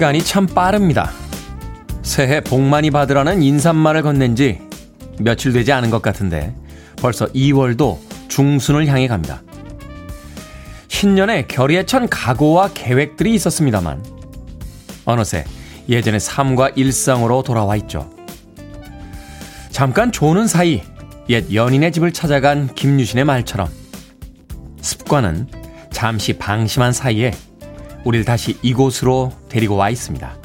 시간이 참 빠릅니다. 새해 복 많이 받으라는 인사말을 건넨 지 며칠 되지 않은 것 같은데 벌써 2월도 중순을 향해 갑니다. 신년에 결의에 찬 각오와 계획들이 있었습니다만 어느새 예전의 삶과 일상으로 돌아와 있죠. 잠깐 조는 사이 옛 연인의 집을 찾아간 김유신의 말처럼 습관은 잠시 방심한 사이에 우리를 다시 이곳으로 데리고 와 있습니다.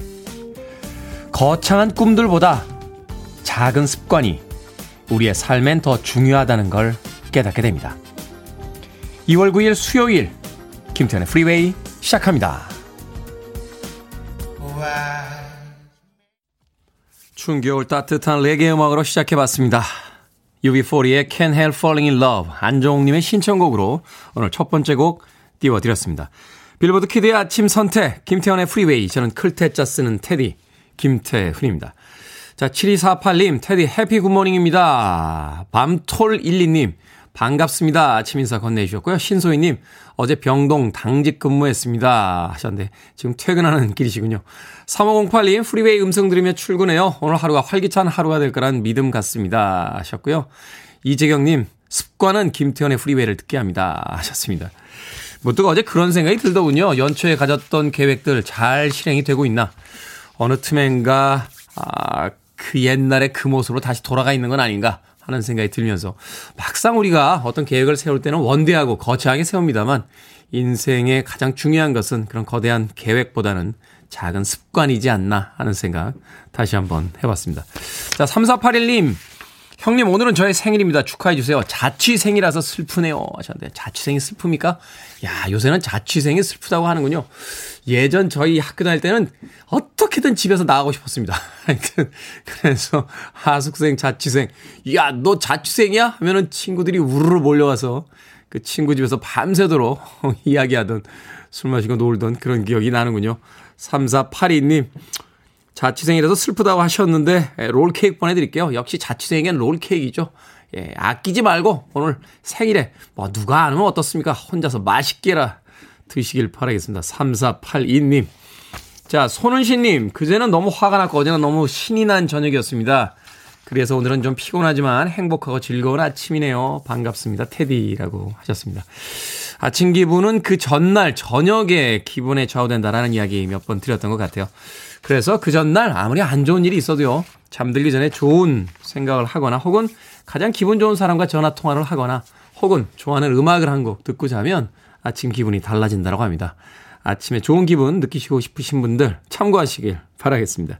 거창한 꿈들보다 작은 습관이 우리의 삶엔 더 중요하다는 걸 깨닫게 됩니다. 2월 9일 수요일 김태현의 프리웨이 시작합니다. 추운 겨울 따뜻한 레게 음악으로 시작해봤습니다. UB40의 Can't Help Falling in Love 안정욱님의 신청곡으로 오늘 첫 번째 곡 띄워드렸습니다. 빌보드 키드의 아침 선택 김태훈의 프리웨이 저는 클 태 자 쓰는 테디 김태훈입니다. 자 7248님 테디 happy good morning입니다. 밤톨12님 반갑습니다. 아침 인사 건네주셨고요. 신소희님, 어제 병동 당직 근무했습니다. 하셨는데, 지금 퇴근하는 길이시군요. 3508님, 프리웨이 음성 들으며 출근해요. 오늘 하루가 활기찬 하루가 될 거란 믿음 갖습니다. 하셨고요. 이재경님, 습관은 김태현의 프리웨이를 듣게 합니다. 하셨습니다. 무뚝 어제 그런 생각이 들더군요. 연초에 가졌던 계획들 잘 실행이 되고 있나. 어느 틈엔가, 아, 그 옛날의 그 모습으로 다시 돌아가 있는 건 아닌가. 하는 생각이 들면서 막상 우리가 어떤 계획을 세울 때는 원대하고 거창하게 세웁니다만 인생의 가장 중요한 것은 그런 거대한 계획보다는 작은 습관이지 않나 하는 생각 다시 한번 해봤습니다. 자, 3481님. 형님, 오늘은 저의 생일입니다. 축하해 주세요. 자취생이라서 슬프네요. 하셨는데, 자취생이 슬픕니까? 야, 요새는 자취생이 슬프다고 하는군요. 예전 저희 학교 다닐 때는 어떻게든 집에서 나가고 싶었습니다. 하여튼, 그래서 하숙생, 자취생, 야, 너 자취생이야? 하면은 친구들이 우르르 몰려와서 그 친구 집에서 밤새도록 이야기하던 술 마시고 놀던 그런 기억이 나는군요. 3482님, 자취생이라서 슬프다고 하셨는데, 롤케이크 보내드릴게요. 역시 자취생에겐 롤케이크이죠. 예, 아끼지 말고 오늘 생일에 뭐 누가 안 오면 어떻습니까? 혼자서 맛있게라 드시길 바라겠습니다. 3482님. 자, 손은신님. 그제는 너무 화가 났고 어제는 너무 신이 난 저녁이었습니다. 그래서 오늘은 좀 피곤하지만 행복하고 즐거운 아침이네요. 반갑습니다. 테디라고 하셨습니다. 아침 기분은 그 전날 저녁에 기분에 좌우된다라는 이야기 몇 번 드렸던 것 같아요. 그래서 그 전날 아무리 안 좋은 일이 있어도요. 잠들기 전에 좋은 생각을 하거나 혹은 가장 기분 좋은 사람과 전화 통화를 하거나 혹은 좋아하는 음악을 한 곡 듣고 자면 아침 기분이 달라진다고 합니다. 아침에 좋은 기분 느끼시고 싶으신 분들 참고하시길 바라겠습니다.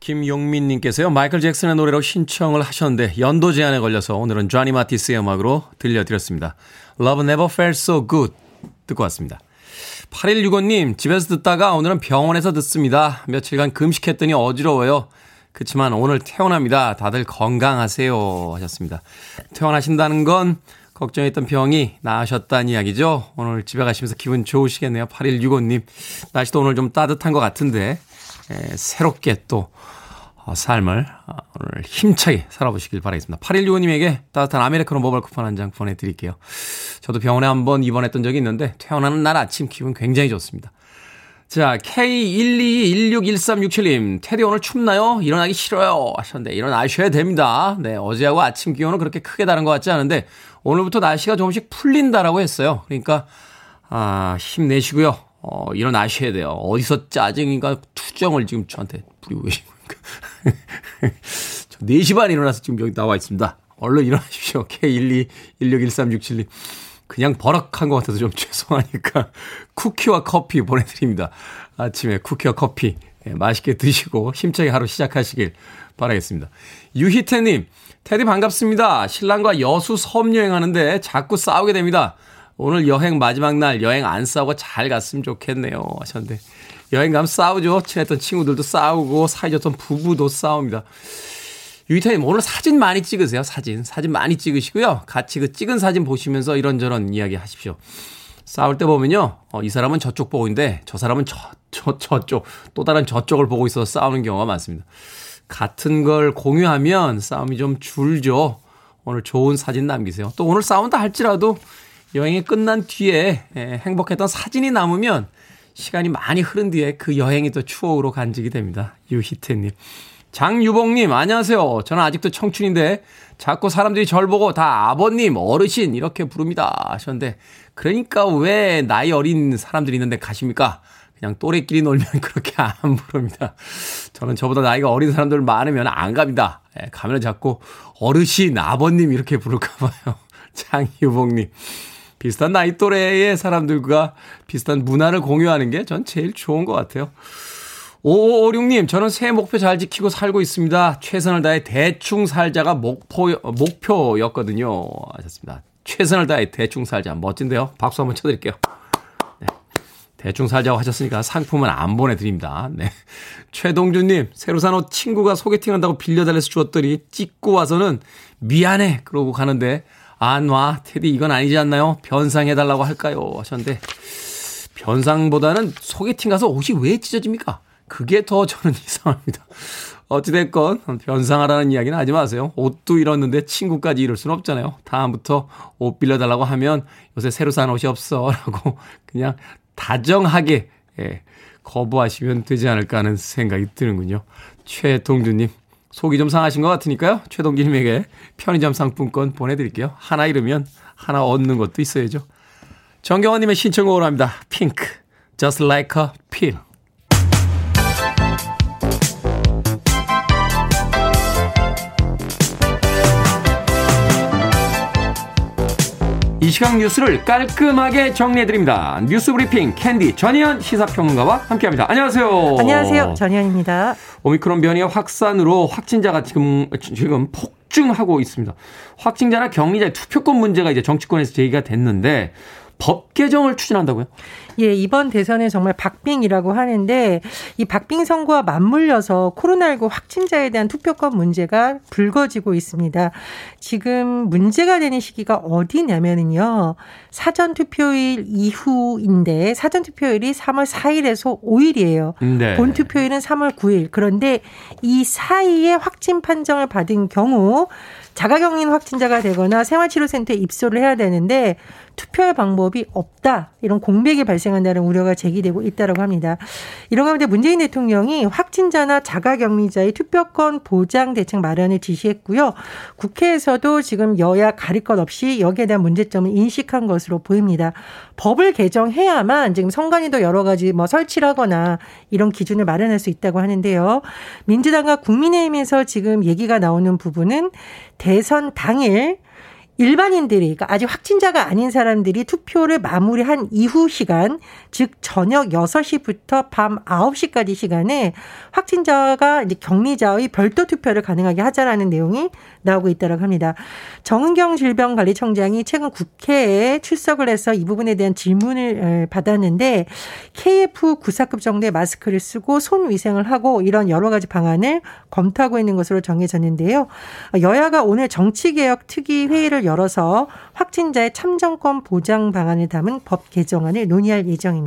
김용민님께서요, 마이클 잭슨의 노래로 신청을 하셨는데, 연도 제한에 걸려서 오늘은 쟈니 마티스의 음악으로 들려드렸습니다. Love Never Felt So Good 듣고 왔습니다. 8165님, 집에서 듣다가 오늘은 병원에서 듣습니다. 며칠간 금식했더니 어지러워요. 그치만 오늘 퇴원합니다. 다들 건강하세요. 하셨습니다. 퇴원하신다는 건 걱정했던 병이 나으셨다는 이야기죠. 오늘 집에 가시면서 기분 좋으시겠네요. 8165님. 날씨도 오늘 좀 따뜻한 것 같은데, 에, 새롭게 또 어, 삶을 어, 오늘 힘차게 살아보시길 바라겠습니다. 8165님에게 따뜻한 아메리카노 모바일 쿠폰 한 장 보내드릴게요. 저도 병원에 한번 입원했던 적이 있는데 퇴원하는 날 아침 기분 굉장히 좋습니다. 자, K121613667님, 테디 오늘 춥나요? 일어나기 싫어요. 하셨는데, 일어나셔야 됩니다. 네, 어제하고 아침 기온은 그렇게 크게 다른 것 같지 않은데, 오늘부터 날씨가 조금씩 풀린다라고 했어요. 그러니까, 아, 힘내시고요. 어, 일어나셔야 돼요. 어디서 짜증인가 투정을 지금 저한테 부리고 계신 겁니까? 4시 반에 일어나서 지금 여기 나와 있습니다. 얼른 일어나십시오. K12161367님. 그냥 버럭한 것 같아서 좀 죄송하니까 쿠키와 커피 보내드립니다. 아침에 쿠키와 커피 예, 맛있게 드시고 힘차게 하루 시작하시길 바라겠습니다. 유희태님, 테디 반갑습니다. 신랑과 여수 섬 여행하는데 자꾸 싸우게 됩니다. 오늘 여행 마지막 날 여행 안 싸우고 잘 갔으면 좋겠네요. 하셨는데 여행 가면 싸우죠. 친했던 친구들도 싸우고 사이좋던 부부도 싸웁니다. 유이타님 오늘 사진 많이 찍으세요. 사진. 사진 많이 찍으시고요. 같이 그 찍은 사진 보시면서 이런저런 이야기 하십시오. 싸울 때 보면요. 어, 이 사람은 저쪽 보고 있는데 저 사람은 저, 저, 저쪽, 또 다른 저쪽을 보고 있어서 싸우는 경우가 많습니다. 같은 걸 공유하면 싸움이 좀 줄죠. 오늘 좋은 사진 남기세요. 또 오늘 싸운다 할지라도 여행이 끝난 뒤에 예, 행복했던 사진이 남으면 시간이 많이 흐른 뒤에 그 여행이 또 추억으로 간직이 됩니다. 유희태님. 장유봉님, 안녕하세요. 저는 아직도 청춘인데 자꾸 사람들이 절 보고 다 아버님, 어르신 이렇게 부릅니다. 하셨는데 그러니까 왜 나이 어린 사람들이 있는데 가십니까? 그냥 또래끼리 놀면 그렇게 안 부릅니다. 저는 저보다 나이가 어린 사람들 많으면 안 갑니다. 예, 가면 자꾸 어르신, 아버님 이렇게 부를까 봐요. 장유봉님. 비슷한 나이 또래의 사람들과 비슷한 문화를 공유하는 게 전 제일 좋은 것 같아요. 5556님, 저는 새해 목표 잘 지키고 살고 있습니다. 최선을 다해 대충 살자가 목표, 목표였거든요. 하셨습니다. 최선을 다해 대충 살자. 멋진데요? 박수 한번 쳐드릴게요. 네. 대충 살자고 하셨으니까 상품은 안 보내드립니다. 네. 최동준님, 새로 산 옷 친구가 소개팅 한다고 빌려달래서 주었더니 찍고 와서는 미안해. 그러고 가는데, 안 와. 테디 이건 아니지 않나요? 변상해달라고 할까요? 하셨는데, 변상보다는 소개팅 가서 옷이 왜 찢어집니까? 그게 더 저는 이상합니다. 어찌됐건 변상하라는 이야기는 하지 마세요. 옷도 잃었는데 친구까지 잃을 수는 없잖아요. 다음부터 옷 빌려달라고 하면 요새 새로 산 옷이 없어 라고 그냥 다정하게 예, 거부하시면 되지 않을까 하는 생각이 드는군요. 최동주님 속이 좀 상하신 것 같으니까요. 최동주님에게 편의점 상품권 보내드릴게요. 하나 잃으면 하나 얻는 것도 있어야죠. 정경원님의 신청곡으로 합니다. 핑크 Just Like a Pill 시각 뉴스를 깔끔하게 정리해드립니다. 뉴스 브리핑 캔디 전희연 시사평론가와 함께합니다. 안녕하세요. 안녕하세요. 전희연입니다. 오미크론 변이의 확산으로 확진자가 지금 지금 폭증하고 있습니다. 확진자나 격리자의 투표권 문제가 이제 정치권에서 제기가 됐는데 법 개정을 추진한다고요? 예, 이번 대선에 정말 박빙이라고 하는데 이 박빙 선거와 맞물려서 코로나19 확진자에 대한 투표권 문제가 불거지고 있습니다. 지금 문제가 되는 시기가 어디냐면은요. 사전 투표일 이후인데 사전 투표일이 3월 4일에서 5일이에요. 네. 본 투표일은 3월 9일. 그런데 이 사이에 확진 판정을 받은 경우 자가격리 확진자가 되거나 생활치료센터에 입소를 해야 되는데 투표의 방법이 없다. 이런 공백이 발생한다는 우려가 제기되고 있다고 합니다. 이런 가운데 문재인 대통령이 확진자나 자가격리자의 투표권 보장 대책 마련을 지시했고요. 국회에서도 지금 여야 가릴 것 없이 여기에 대한 문제점을 인식한 것으로 보입니다. 법을 개정해야만 지금 선관위도 여러 가지 뭐 설치를 하거나 이런 기준을 마련할 수 있다고 하는데요. 민주당과 국민의힘에서 지금 얘기가 나오는 부분은 대선 당일 일반인들이 그러니까 아직 확진자가 아닌 사람들이 투표를 마무리한 이후 시간 즉 저녁 6시부터 밤 9시까지 시간에 확진자가 이제 격리자의 별도 투표를 가능하게 하자라는 내용이 나오고 있다고 합니다. 정은경 질병관리청장이 최근 국회에 출석을 해서 이 부분에 대한 질문을 받았는데 KF94급 정도의 마스크를 쓰고 손 위생을 하고 이런 여러 가지 방안을 검토하고 있는 것으로 정해졌는데요. 여야가 오늘 정치개혁 특위 회의를 열어서 확진자의 참정권 보장 방안을 담은 법 개정안을 논의할 예정입니다.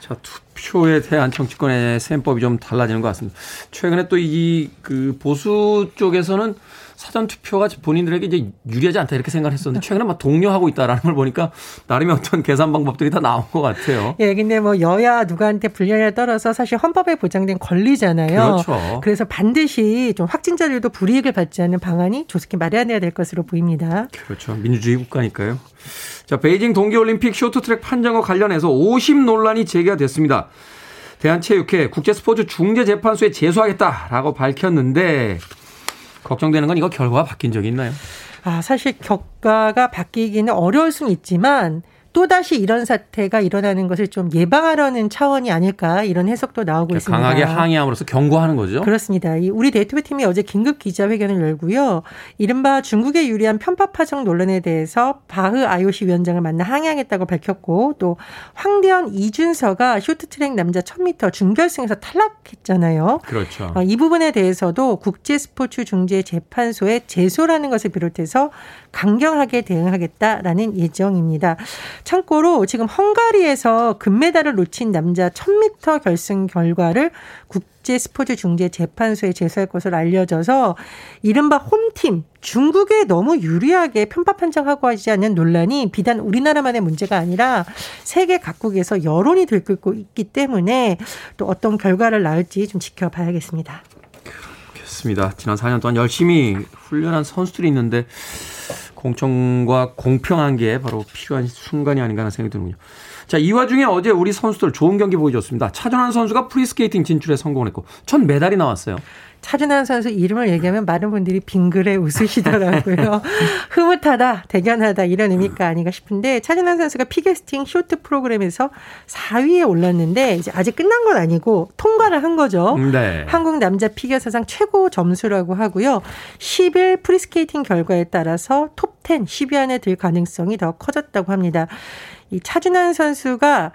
자, 투표에 대한 정치권의 셈법이 좀 달라지는 것 같습니다. 최근에 또 이 그 보수 쪽에서는 사전 투표가 본인들에게 이제 유리하지 않다 이렇게 생각을 했었는데 최근에 막 동료하고 있다라는 걸 보니까 나름의 어떤 계산 방법들이 다 나온 것 같아요. 예, 근데 뭐 여야 누구한테 불리냐에 따라서 사실 헌법에 보장된 권리잖아요. 그렇죠. 그래서 반드시 좀 확진자들도 불이익을 받지 않는 방안이 조속히 마련해야 될 것으로 보입니다. 그렇죠. 민주주의 국가니까요. 자, 베이징 동계올림픽 쇼트트랙 판정과 관련해서 50 논란이 제기가 됐습니다. 대한체육회 국제스포츠 중재재판소에 제소하겠다라고 밝혔는데 걱정되는 건 이거 결과가 바뀐 적이 있나요? 아, 사실 격가가 바뀌기는 어려울 수는 있지만 또다시 이런 사태가 일어나는 것을 좀 예방하려는 차원이 아닐까 이런 해석도 나오고 그러니까 있습니다. 강하게 항의함으로써 경고하는 거죠? 그렇습니다. 우리 대통령팀이 어제 긴급 기자회견을 열고요. 이른바 중국에 유리한 편파 파정 논란에 대해서 바흐 IOC 위원장을 만나 항의하겠다고 밝혔고 또 황대현 이준서가 쇼트트랙 남자 1000m 준결승에서 탈락했잖아요. 그렇죠. 어, 이 부분에 대해서도 국제 스포츠 중재 재판소에 제소라는 것을 비롯해서 강경하게 대응하겠다라는 예정입니다. 참고로 지금 헝가리에서 금메달을 놓친 남자 1000m 결승 결과를 국제 스포츠 중재 재판소에 제소할 것으로 알려져서 이른바 홈팀 중국에 너무 유리하게 편파 판정하고 하지 않는 논란이 비단 우리나라만의 문제가 아니라 세계 각국에서 여론이 들끓고 있기 때문에 또 어떤 결과를 낳을지 좀 지켜봐야겠습니다. 그렇습니다. 지난 4년 동안 열심히 훈련한 선수들이 있는데 공정과 공평한 게 바로 필요한 순간이 아닌가 하는 생각이 드는군요. 자, 이 와중에 어제 우리 선수들 좋은 경기 보여줬습니다. 차준환 선수가 프리스케이팅 진출에 성공을 했고, 첫 메달이 나왔어요. 차준환 선수 이름을 얘기하면 많은 분들이 빙그레 웃으시더라고요. 흐뭇하다, 대견하다 이런 의미가 아닌가 싶은데 차준환 선수가 피겨스케이팅 쇼트 프로그램에서 4위에 올랐는데 이제 아직 끝난 건 아니고 통과를 한 거죠. 네. 한국 남자 피겨 사상 최고 점수라고 하고요. 10일 프리스케이팅 결과에 따라서 톱 10 10위 안에 들 가능성이 더 커졌다고 합니다. 이 차준환 선수가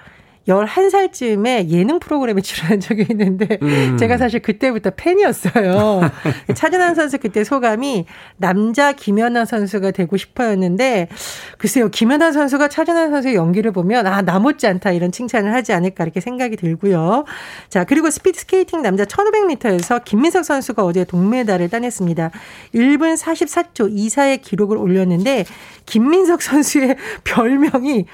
11살쯤에 예능 프로그램에 출연한 적이 있는데 음. 제가 사실 그때부터 팬이었어요. 차준환 선수 그때 소감이 남자 김연아 선수가 되고 싶어였는데 글쎄요. 김연아 선수가 차준환 선수의 연기를 보면 아, 나 못지않다 이런 칭찬을 하지 않을까 이렇게 생각이 들고요. 자, 그리고 스피드 스케이팅 남자 1500m에서 김민석 선수가 어제 동메달을 따냈습니다. 1분 44초 24의 기록을 올렸는데 김민석 선수의 별명이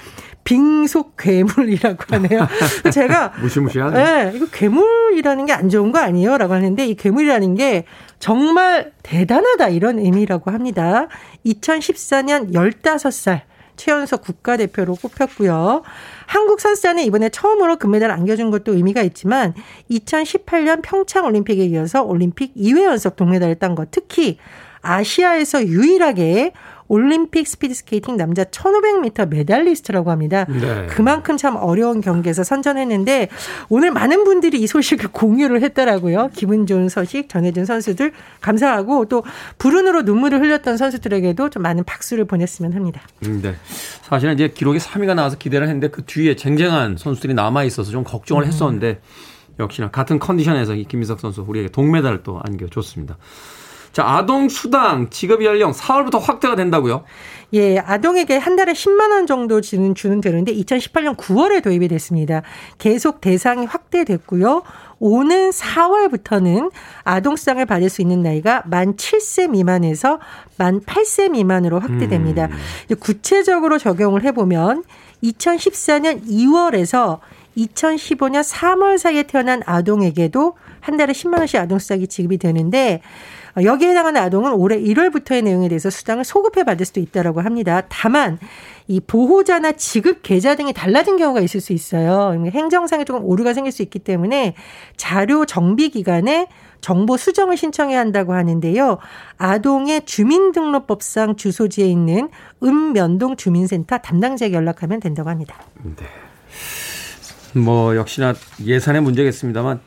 빙속 괴물이라고 하네요. 제가 무시무시하네. 네, 이거 괴물이라는 게 안 좋은 거 아니에요? 라고 하는데 이 괴물이라는 게 정말 대단하다 이런 의미라고 합니다. 2014년 15살 최연석 국가대표로 꼽혔고요. 한국 선수단에 이번에 처음으로 금메달 안겨준 것도 의미가 있지만 2018년 평창 올림픽에 이어서 올림픽 2회 연속 동메달을 딴 것, 특히 아시아에서 유일하게 올림픽 스피드스케이팅 남자 1500m 메달리스트라고 합니다. 네. 그만큼 참 어려운 경기에서 선전했는데 오늘 많은 분들이 이 소식을 공유를 했더라고요. 기분 좋은 소식 전해준 선수들 감사하고 또 불운으로 눈물을 흘렸던 선수들에게도 좀 많은 박수를 보냈으면 합니다. 음, 네. 사실은 이제 기록이 3위가 나와서 기대를 했는데 그 뒤에 쟁쟁한 선수들이 남아 있어서 좀 걱정을 음. 했었는데 역시나 같은 컨디션에서 이 김민석 선수 우리에게 동메달을 또 안겨줬습니다. 자, 아동 수당 지급 연령 4월부터 확대가 된다고요? 예, 아동에게 한 달에 10만 원 정도 주는 주는 되는데 2018년 9월에 도입이 됐습니다. 계속 대상이 확대됐고요. 오는 4월부터는 아동 수당을 받을 수 있는 나이가 만 7세 미만에서 만 8세 미만으로 확대됩니다. 음. 구체적으로 적용을 해 보면 2014년 2월에서 2015년 3월 사이에 태어난 아동에게도 한 달에 10만 원씩 아동 수당이 지급이 되는데 여기에 해당하는 아동은 올해 1월부터의 내용에 대해서 수당을 소급해 받을 수도 있다라고 합니다. 다만 이 보호자나 지급 계좌 등이 달라진 경우가 있을 수 있어요. 행정상에 조금 오류가 생길 수 있기 때문에 자료 정비 기간에 정보 수정을 신청해야 한다고 하는데요. 아동의 주민등록법상 주소지에 있는 읍면동 주민센터 담당자에게 연락하면 된다고 합니다. 네. 뭐 역시나 예산의 문제겠습니다만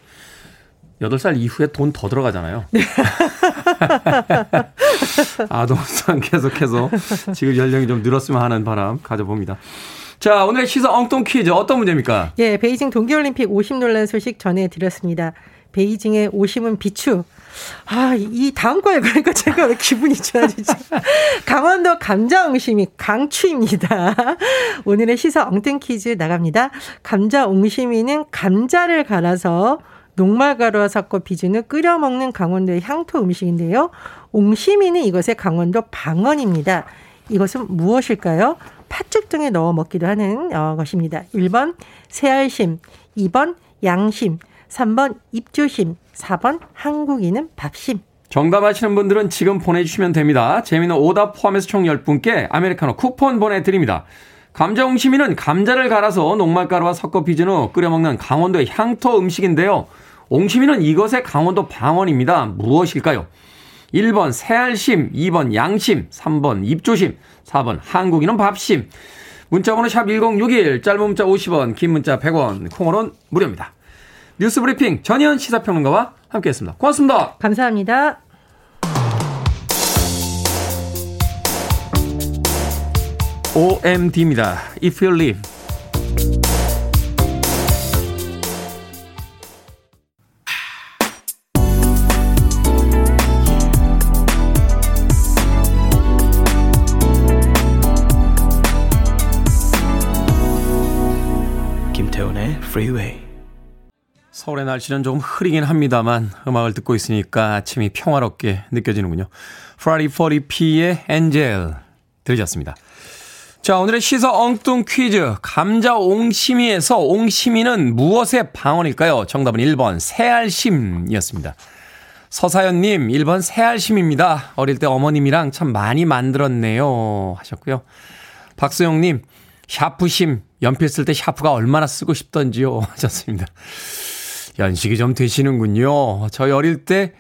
8살 이후에 돈 더 들어가잖아요. 네. 아동수당 계속해서 지금 연령이 좀 늘었으면 하는 바람 가져봅니다. 자, 오늘의 시사 엉뚱 퀴즈 어떤 문제입니까? 예, 베이징 동계올림픽 50 논란 소식 전해드렸습니다. 베이징의 오심은 비추. 아, 이 다음 거에 그러니까 제가 왜 기분이 좋아지지? 강원도 감자 옹심이 강추입니다. 오늘의 시사 엉뚱 퀴즈 나갑니다. 감자 옹심이는 감자를 갈아서 녹말가루와 섞어 비준을 끓여 먹는 강원도의 향토 음식인데요. 옹심이는 이것의 강원도 방언입니다. 이것은 무엇일까요? 팥죽 등에 넣어 먹기도 하는 어, 것입니다. 1번 새알심, 2번 양심, 3번 입조심, 4번 한국인은 밥심. 정답 아시는 분들은 지금 보내주시면 됩니다. 재미는 오답 포함해서 총 10분께 아메리카노 쿠폰 보내드립니다. 감자 옹심이는 감자를 갈아서 녹말가루와 섞어 빚은 후 끓여 먹는 강원도의 향토 음식인데요. 옹심이는 이것의 강원도 방언입니다. 무엇일까요? 1번 새알심, 2번 양심, 3번 입조심, 4번 한국인은 밥심. 문자번호 샵 1061, 짧은 문자 50원, 긴 문자 100원, 콩으로는 무료입니다. 뉴스 브리핑 전현 시사평론가와 함께했습니다. 고맙습니다. 감사합니다. OMD입니다. If You Live. 김태훈의 Freeway. 서울의 날씨는 조금 흐리긴 합니다만 음악을 듣고 있으니까 아침이 평화롭게 느껴지는군요. Friday 40p의 Angel 들으셨습니다. 자, 오늘의 시사 엉뚱 퀴즈. 감자 옹심이에서 옹심이는 무엇의 방언일까요? 정답은 1번 새알심이었습니다. 서사연님, 1번 새알심입니다. 어릴 때 어머님이랑 참 많이 만들었네요. 하셨고요. 박수영님, 샤프심, 연필 쓸 때 샤프가 얼마나 쓰고 싶던지요. 하셨습니다. 연식이 좀 되시는군요. 저희 어릴 때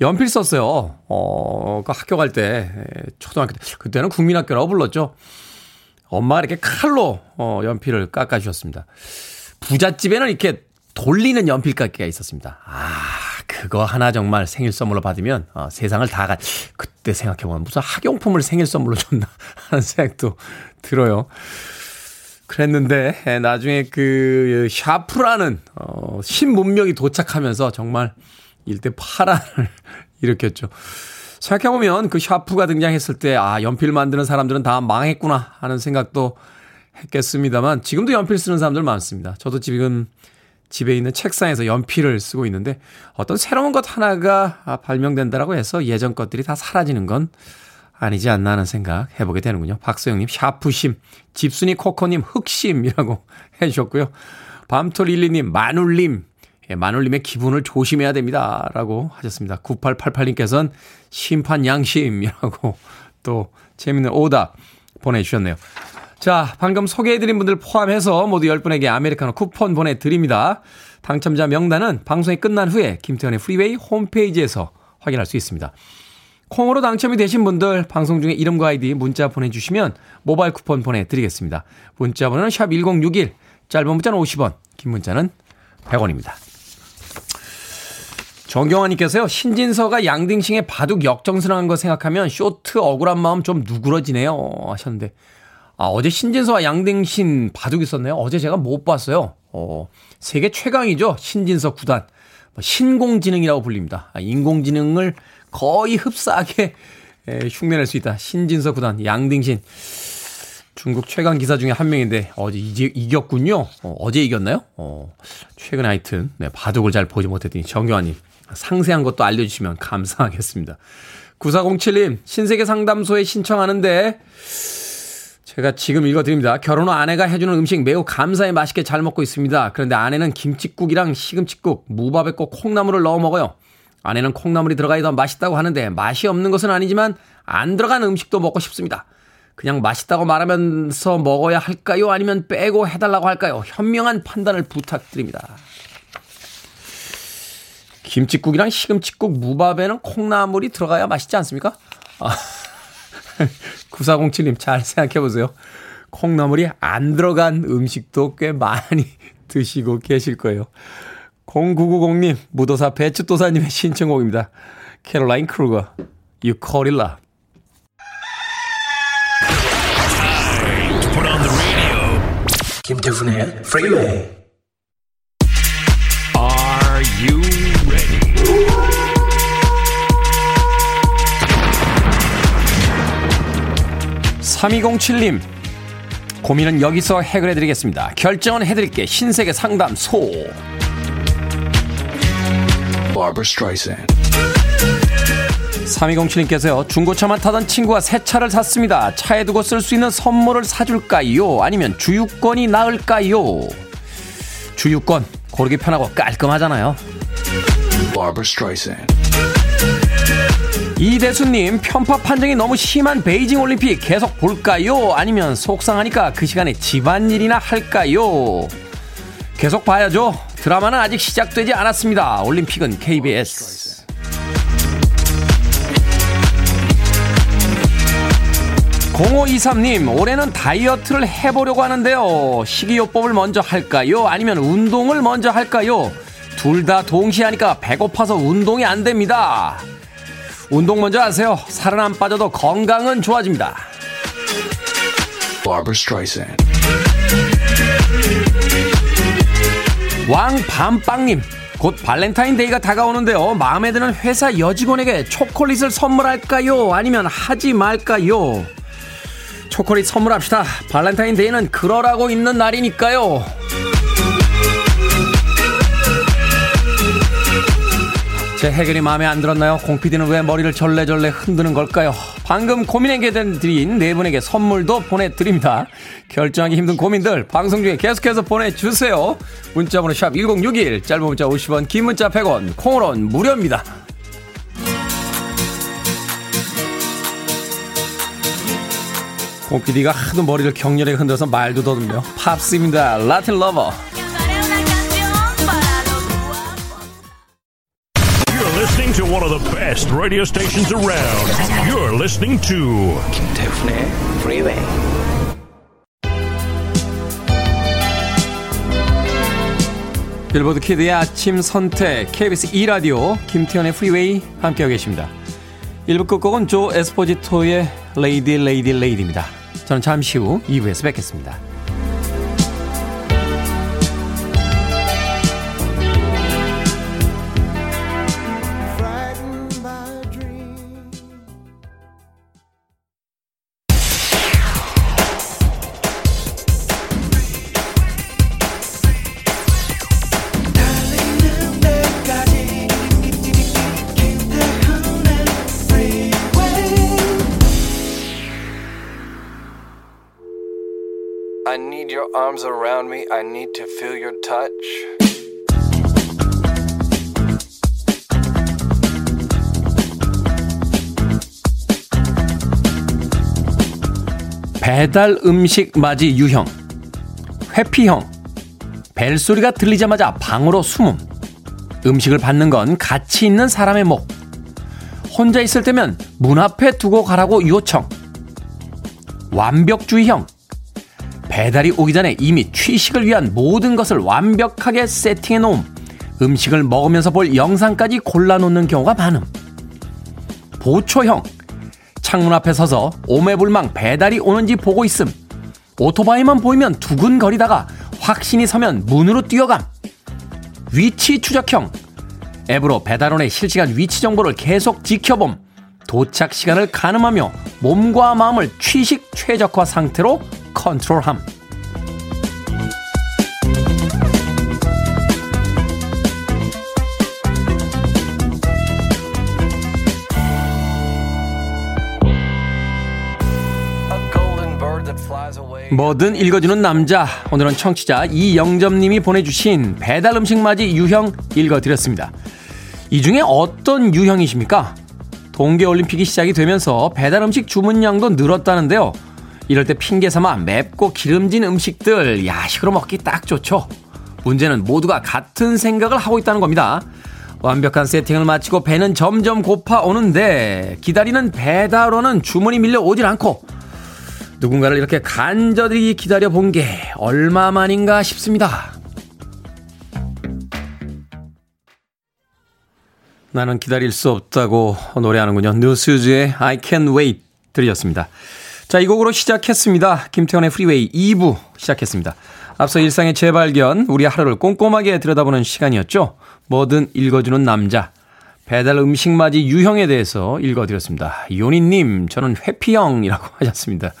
연필 썼어요. 어, 그 학교 갈 때, 초등학교 때, 그때는 국민학교라고 불렀죠. 엄마가 이렇게 칼로 어, 연필을 깎아주셨습니다. 부잣집에는 이렇게 돌리는 연필 깎기가 있었습니다. 아, 그거 하나 정말 생일 선물로 받으면 어, 세상을 다 가. 그때 생각해보면 무슨 학용품을 생일 선물로 줬나 하는 생각도 들어요. 그랬는데 나중에 그 샤프라는 어, 신문명이 도착하면서 정말 일대 파란을 일으켰죠. 생각해보면 그 샤프가 등장했을 때, 아, 연필 만드는 사람들은 다 망했구나 하는 생각도 했겠습니다만, 지금도 연필 쓰는 사람들 많습니다. 저도 지금 집에 있는 책상에서 연필을 쓰고 있는데, 어떤 새로운 것 하나가 발명된다라고 해서 예전 것들이 다 사라지는 건 아니지 않나 하는 생각 해보게 되는군요. 박소영님, 샤프심, 집순이 코코님, 흑심이라고 해주셨고요. 밤톨1리님, 마눌님, 예, 마눌님의 기분을 조심해야 됩니다. 라고 하셨습니다. 9888님께서는 심판 양심이라고 또 재밌는 오답 보내주셨네요. 자, 방금 소개해드린 분들 포함해서 모두 10분에게 아메리카노 쿠폰 보내드립니다. 당첨자 명단은 방송이 끝난 후에 김태훈의 프리웨이 홈페이지에서 확인할 수 있습니다. 콩으로 당첨이 되신 분들 방송 중에 이름과 아이디 문자 보내주시면 모바일 쿠폰 보내드리겠습니다. 문자 번호는 샵 1061, 짧은 문자는 50원, 긴 문자는 100원입니다. 정경환님께서요, 신진서가 양등싱의 바둑 역정승한 거 생각하면 쇼트 억울한 마음 좀 누그러지네요. 하셨는데, 아, 어제 신진서와 양등신 바둑 있었네요. 어제 제가 못 봤어요. 어, 세계 최강이죠. 신진서 구단. 뭐 신공지능이라고 불립니다. 아, 인공지능을 거의 흡사하게 에, 흉내낼 수 있다. 신진서 구단, 양등신. 중국 최강 기사 중에 한 명인데 어제 이제 이겼군요. 어, 제 이겼나요? 어, 최근에 하여튼 네, 바둑을 잘 보지 못했더니 정교환님 상세한 것도 알려주시면 감사하겠습니다. 9407님, 신세계 상담소에 신청하는데, 제가 지금 읽어드립니다. 결혼 후 아내가 해주는 음식 매우 감사히 맛있게 잘 먹고 있습니다. 그런데 아내는 김치국이랑 시금치국, 무밥에 꼭 콩나물을 넣어 먹어요. 아내는 콩나물이 들어가야 더 맛있다고 하는데 맛이 없는 것은 아니지만 안 들어간 음식도 먹고 싶습니다. 그냥 맛있다고 말하면서 먹어야 할까요? 아니면 빼고 해달라고 할까요? 현명한 판단을 부탁드립니다. 김치국이랑 시금치국, 무밥에는 콩나물이 들어가야 맛있지 않습니까? 아, 9407님 잘 생각해 보세요. 콩나물이 안 들어간 음식도 꽤 많이 드시고 계실 거예요. 0990님, 무도사 배추도사님의 신청곡입니다. 캐롤라인 크루거, Love. 김태훈의 Freeway. Are 3207님, 고민은 여기서 해결해 드리겠습니다. 결정은 해드릴게. 신세계 상담소. 3207님께서요, 중고차만 타던 친구가 새 차를 샀습니다. 차에 두고 쓸 수 있는 선물을 사줄까요? 아니면 주유권이 나을까요? 주유권, 고르기 편하고 깔끔하잖아요. 이대수님 편파 판정이 너무 심한 베이징 올림픽 계속 볼까요? 아니면 속상하니까 그 시간에 집안일이나 할까요? 계속 봐야죠. 드라마는 아직 시작되지 않았습니다. 올림픽은 KBS. 0523님, 올해는 다이어트를 해보려고 하는데요. 식이요법을 먼저 할까요? 아니면 운동을 먼저 할까요? 둘 다 동시에 하니까 배고파서 운동이 안 됩니다. 운동 먼저 하세요. 살은 안 빠져도 건강은 좋아집니다. 왕밤빵님, 곧 발렌타인데이가 다가오는데요. 마음에 드는 회사 여직원에게 초콜릿을 선물할까요? 아니면 하지 말까요? 초콜릿 선물합시다. 발렌타인데이는 그러라고 있는 날이니까요. 제 해결이 마음에 안 들었나요? 공피디는 왜 머리를 절레절레 흔드는 걸까요? 방금 고민에게 드린 네 분에게 선물도 보내드립니다. 결정하기 힘든 고민들 방송 중에 계속해서 보내주세요. 문자번호 샵 1061, 짧은 문자 50원, 긴 문자 100원, 콩으로는 무료입니다. 공피디가 하도 머리를 격렬하게 흔들어서 말도 더듬며 팝스입니다. Latin Lover. Best radio stations around. You're listening to 김태훈의 Freeway. 빌보드 키드의 아침 선택 KBS 2 라디오 김태훈의 프리웨이 함께하고 계십니다. 1부 끝곡은 조 에스포지토의 레이디 레이디 레이디입니다. 저는 잠시 후 2부에서 뵙겠습니다. Arms around me. I need to feel your touch. 배달 음식 맞이 유형, 회피형, 벨소리가 들리자마자 방으로 숨음, 음식을 받는 건 가치 있는 사람의 목, 혼자 있을 때면 문 앞에 두고 가라고 요청, 완벽주의형, 배달이 오기 전에 이미 취식을 위한 모든 것을 완벽하게 세팅해 놓음, 음식을 먹으면서 볼 영상까지 골라놓는 경우가 많음, 보초형, 창문 앞에 서서 오매불망 배달이 오는지 보고 있음. 오토바이만 보이면 두근거리다가 확신이 서면 문으로 뛰어감. 위치 추적형. 앱으로 배달원의 실시간 위치 정보를 계속 지켜봄. 도착 시간을 가늠하며 몸과 마음을 취식 최적화 상태로 컨트롤함. 뭐든 읽어주는 남자. 오늘은 청취자 이영점님이 보내주신 배달 음식 맞이 유형 읽어드렸습니다. 이 중에 어떤 유형이십니까? 동계올림픽이 시작이 되면서 배달 음식 주문량도 늘었다는데요. 이럴 때 핑계 삼아 맵고 기름진 음식들 야식으로 먹기 딱 좋죠. 문제는 모두가 같은 생각을 하고 있다는 겁니다. 완벽한 세팅을 마치고 배는 점점 고파 오는데 기다리는 배달원은 주문이 밀려오질 않고 누군가를 이렇게 간절히 기다려 본 게 얼마만인가 싶습니다. 나는 기다릴 수 없다고 노래하는군요. Nu Shooz의 I Can't Wait 들으셨습니다. 자, 이 곡으로 시작했습니다. 김태훈의 프리웨이 2부 시작했습니다. 앞서 일상의 재발견, 우리 하루를 꼼꼼하게 들여다보는 시간이었죠. 뭐든 읽어주는 남자. 배달 음식 맞이 유형에 대해서 읽어드렸습니다. 요니님, 저는 회피형이라고 하셨습니다.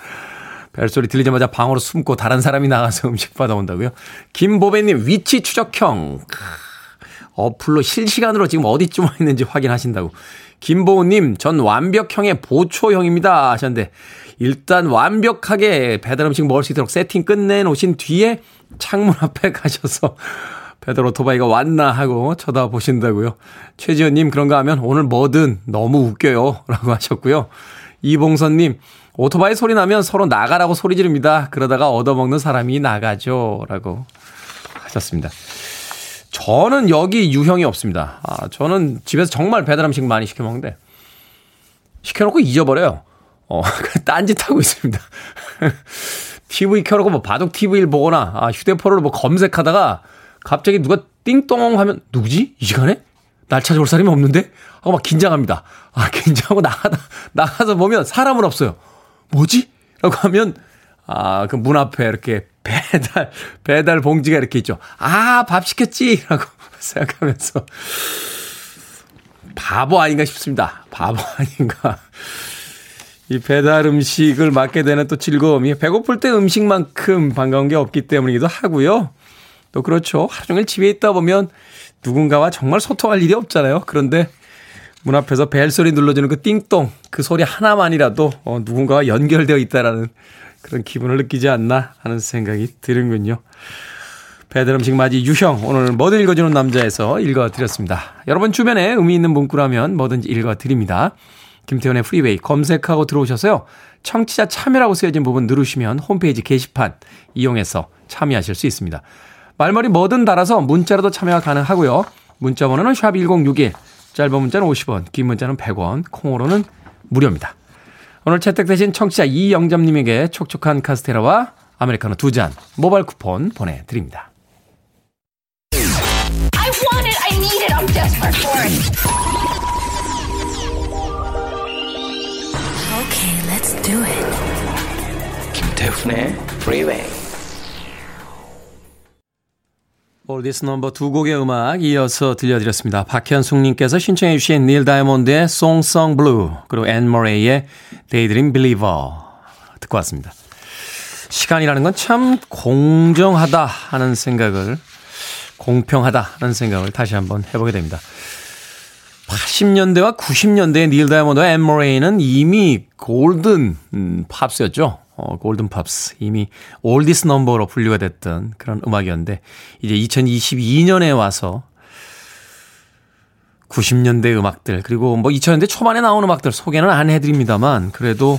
벨소리 들리자마자 방으로 숨고 다른 사람이 나가서 음식 받아온다고요? 김보배님, 위치 추적형. 어플로 실시간으로 지금 어디쯤 와 있는지 확인하신다고. 김보우님, 전 완벽형의 보초형입니다. 하셨는데, 일단 완벽하게 배달 음식 먹을 수 있도록 세팅 끝내놓으신 뒤에 창문 앞에 가셔서 배달 오토바이가 왔나 하고 쳐다보신다고요. 최지현님, 그런가 하면 오늘 뭐든 너무 웃겨요. 라고 하셨고요. 이봉선님, 오토바이 소리 나면 서로 나가라고 소리 지릅니다. 그러다가 얻어먹는 사람이 나가죠. 라고 하셨습니다. 저는 여기 유형이 없습니다. 아, 저는 집에서 정말 배달 음식 많이 시켜 먹는데, 시켜놓고 잊어버려요. 어, 딴짓 하고 있습니다. TV 켜놓고 뭐 바둑 TV를 보거나, 아, 휴대폰으로 뭐 검색하다가 갑자기 누가 띵똥 하면, 누구지? 이 시간에? 날 찾아올 사람이 없는데? 하고 막 긴장합니다. 아, 긴장하고 나가다, 나가서 보면 사람은 없어요. 뭐지? 라고 하면, 아, 그 문 앞에 이렇게 배달, 배달 봉지가 이렇게 있죠. 아, 밥 시켰지? 라고 생각하면서. 바보 아닌가 싶습니다. 바보 아닌가. 이 배달 음식을 맡게 되는 또 즐거움이 배고플 때 음식만큼 반가운 게 없기 때문이기도 하고요. 또 그렇죠. 하루 종일 집에 있다 보면 누군가와 정말 소통할 일이 없잖아요. 그런데 문 앞에서 벨소리 눌러주는 그 띵동 그 소리 하나만이라도 어, 누군가와 연결되어 있다라는 그런 기분을 느끼지 않나 하는 생각이 드는군요. 배달 음식 맞이 유형 오늘 뭐든 읽어주는 남자에서 읽어드렸습니다. 여러분 주변에 의미 있는 문구라면 뭐든지 읽어드립니다. 김태훈의 프리웨이 검색하고 들어오셔서요. 청취자 참여라고 쓰여진 부분 누르시면 홈페이지 게시판 이용해서 참여하실 수 있습니다. 말머리 뭐든 달아서 문자로도 참여가 가능하고요. 문자 번호는 샵 1061 짧은 문자는 50원 긴 문자는 100원 콩으로는 무료입니다. 오늘 채택되신 청취자 이영점님에게 촉촉한 카스테라와 아메리카노 두 잔 모바일 쿠폰 보내드립니다. Okay, let's do it. 김태훈의 Freeway. Oldies 넘버 두 곡의 음악 이어서 들려드렸습니다. 박현숙님께서 신청해 주신 닐 다이아몬드의 Song Sung Blue 그리고 앤 머레이의 Daydream Believer 듣고 왔습니다. 시간이라는 건 참 공정하다 하는 생각을 공평하다 하는 생각을 다시 한번 해보게 됩니다. 80년대와 90년대의 닐 다이아몬드와 앤 머레이는 이미 golden 음, 팝스였죠. 어, golden 팝스. 이미 올디스 넘버로 분류가 됐던 그런 음악이었는데, 이제 2022년에 와서 90년대 음악들, 그리고 뭐 2000년대 초반에 나온 음악들 소개는 안 해드립니다만, 그래도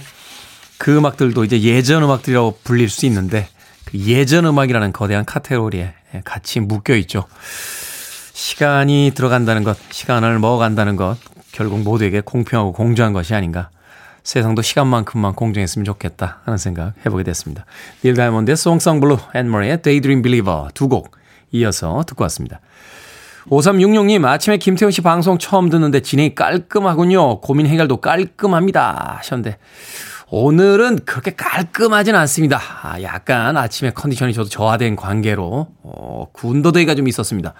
그 음악들도 이제 예전 음악들이라고 불릴 수 있는데, 그 예전 음악이라는 거대한 카테고리에 같이 묶여 있죠. 시간이 들어간다는 것, 시간을 먹어간다는 것, 결국 모두에게 공평하고 공정한 것이 아닌가. 세상도 시간만큼만 공정했으면 좋겠다 하는 생각 해보게 됐습니다. 닐 다이아몬드의 Song Sung Blue, 앤 머레이의 Daydream Believer 두곡 이어서 듣고 왔습니다. 5366님, 아침에 김태훈 씨 방송 처음 듣는데 진행이 깔끔하군요. 고민 해결도 깔끔합니다. 하셨는데, 오늘은 그렇게 깔끔하진 않습니다. 아, 약간 아침에 컨디션이 저도 저하된 관계로, 어, 군더더기가 좀 있었습니다.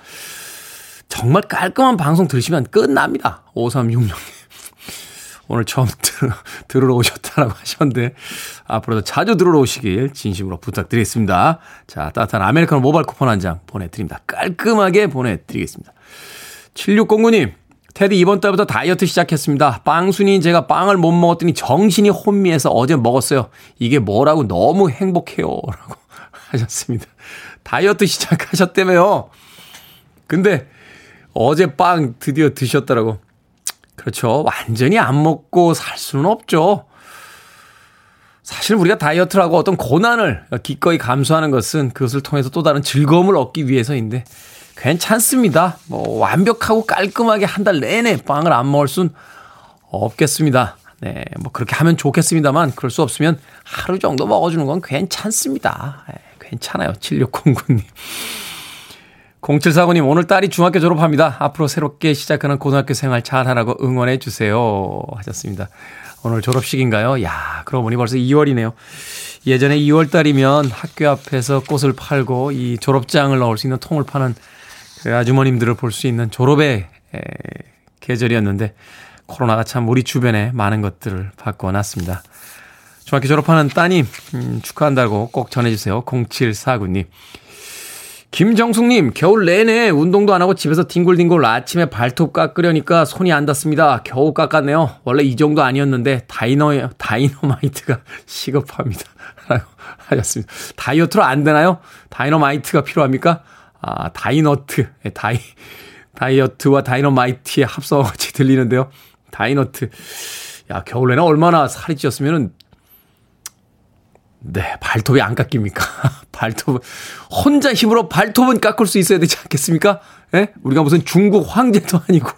정말 깔끔한 방송 들으시면 끝납니다. 5366님. 오늘 처음 들, 으러 오셨다라고 하셨는데, 앞으로도 자주 들으러 오시길 진심으로 부탁드리겠습니다. 자, 따뜻한 아메리카노 모바일 쿠폰 한 장 보내드립니다. 깔끔하게 보내드리겠습니다. 7609님, 테디 이번 달부터 다이어트 시작했습니다. 빵순이인 제가 빵을 못 먹었더니 정신이 혼미해서 어제 먹었어요. 이게 뭐라고 너무 행복해요. 라고 하셨습니다. 다이어트 시작하셨다며요. 근데 어제 빵 드디어 드셨더라고. 그렇죠. 완전히 안 먹고 살 수는 없죠. 사실 우리가 다이어트를 하고 어떤 고난을 기꺼이 감수하는 것은 그것을 통해서 또 다른 즐거움을 얻기 위해서인데 괜찮습니다. 뭐 완벽하고 깔끔하게 한 달 내내 빵을 안 먹을 순 없겠습니다. 네, 뭐 그렇게 하면 좋겠습니다만 그럴 수 없으면 하루 정도 먹어주는 건 괜찮습니다. 네, 괜찮아요. 7609님. 0749님, 오늘 딸이 중학교 졸업합니다. 앞으로 새롭게 시작하는 고등학교 생활 잘 하라고 응원해 주세요. 하셨습니다. 오늘 졸업식인가요? 야, 그러고 보니 벌써 2월이네요. 예전에 2월 달이면 학교 앞에서 꽃을 팔고 이 졸업장을 넣을 수 있는 통을 파는 그 아주머님들을 볼 수 있는 졸업의 에, 계절이었는데 코로나가 참 우리 주변에 많은 것들을 바꿔 놨습니다. 중학교 졸업하는 따님 음, 축하한다고 꼭 전해주세요. 0749님. 김정숙님, 겨울 내내 운동도 안 하고 집에서 뒹굴뒹굴 아침에 발톱 깎으려니까 손이 안 닿습니다. 겨우 깎았네요. 원래 이 정도 아니었는데 다이너, 다이너마이트가 시급합니다. 라고 하셨습니다. 다이어트로 안 되나요? 다이너마이트가 필요합니까? 아, 다이너트. 예, 다이, 다이어트와 다이너마이트의 합성어 같이 들리는데요. 다이너트. 야, 겨울 내내 얼마나 살이 찌었으면은 네, 발톱이 안 깎입니까? 발톱, 혼자 힘으로 발톱은 깎을 수 있어야 되지 않겠습니까? 예? 우리가 무슨 중국 황제도 아니고,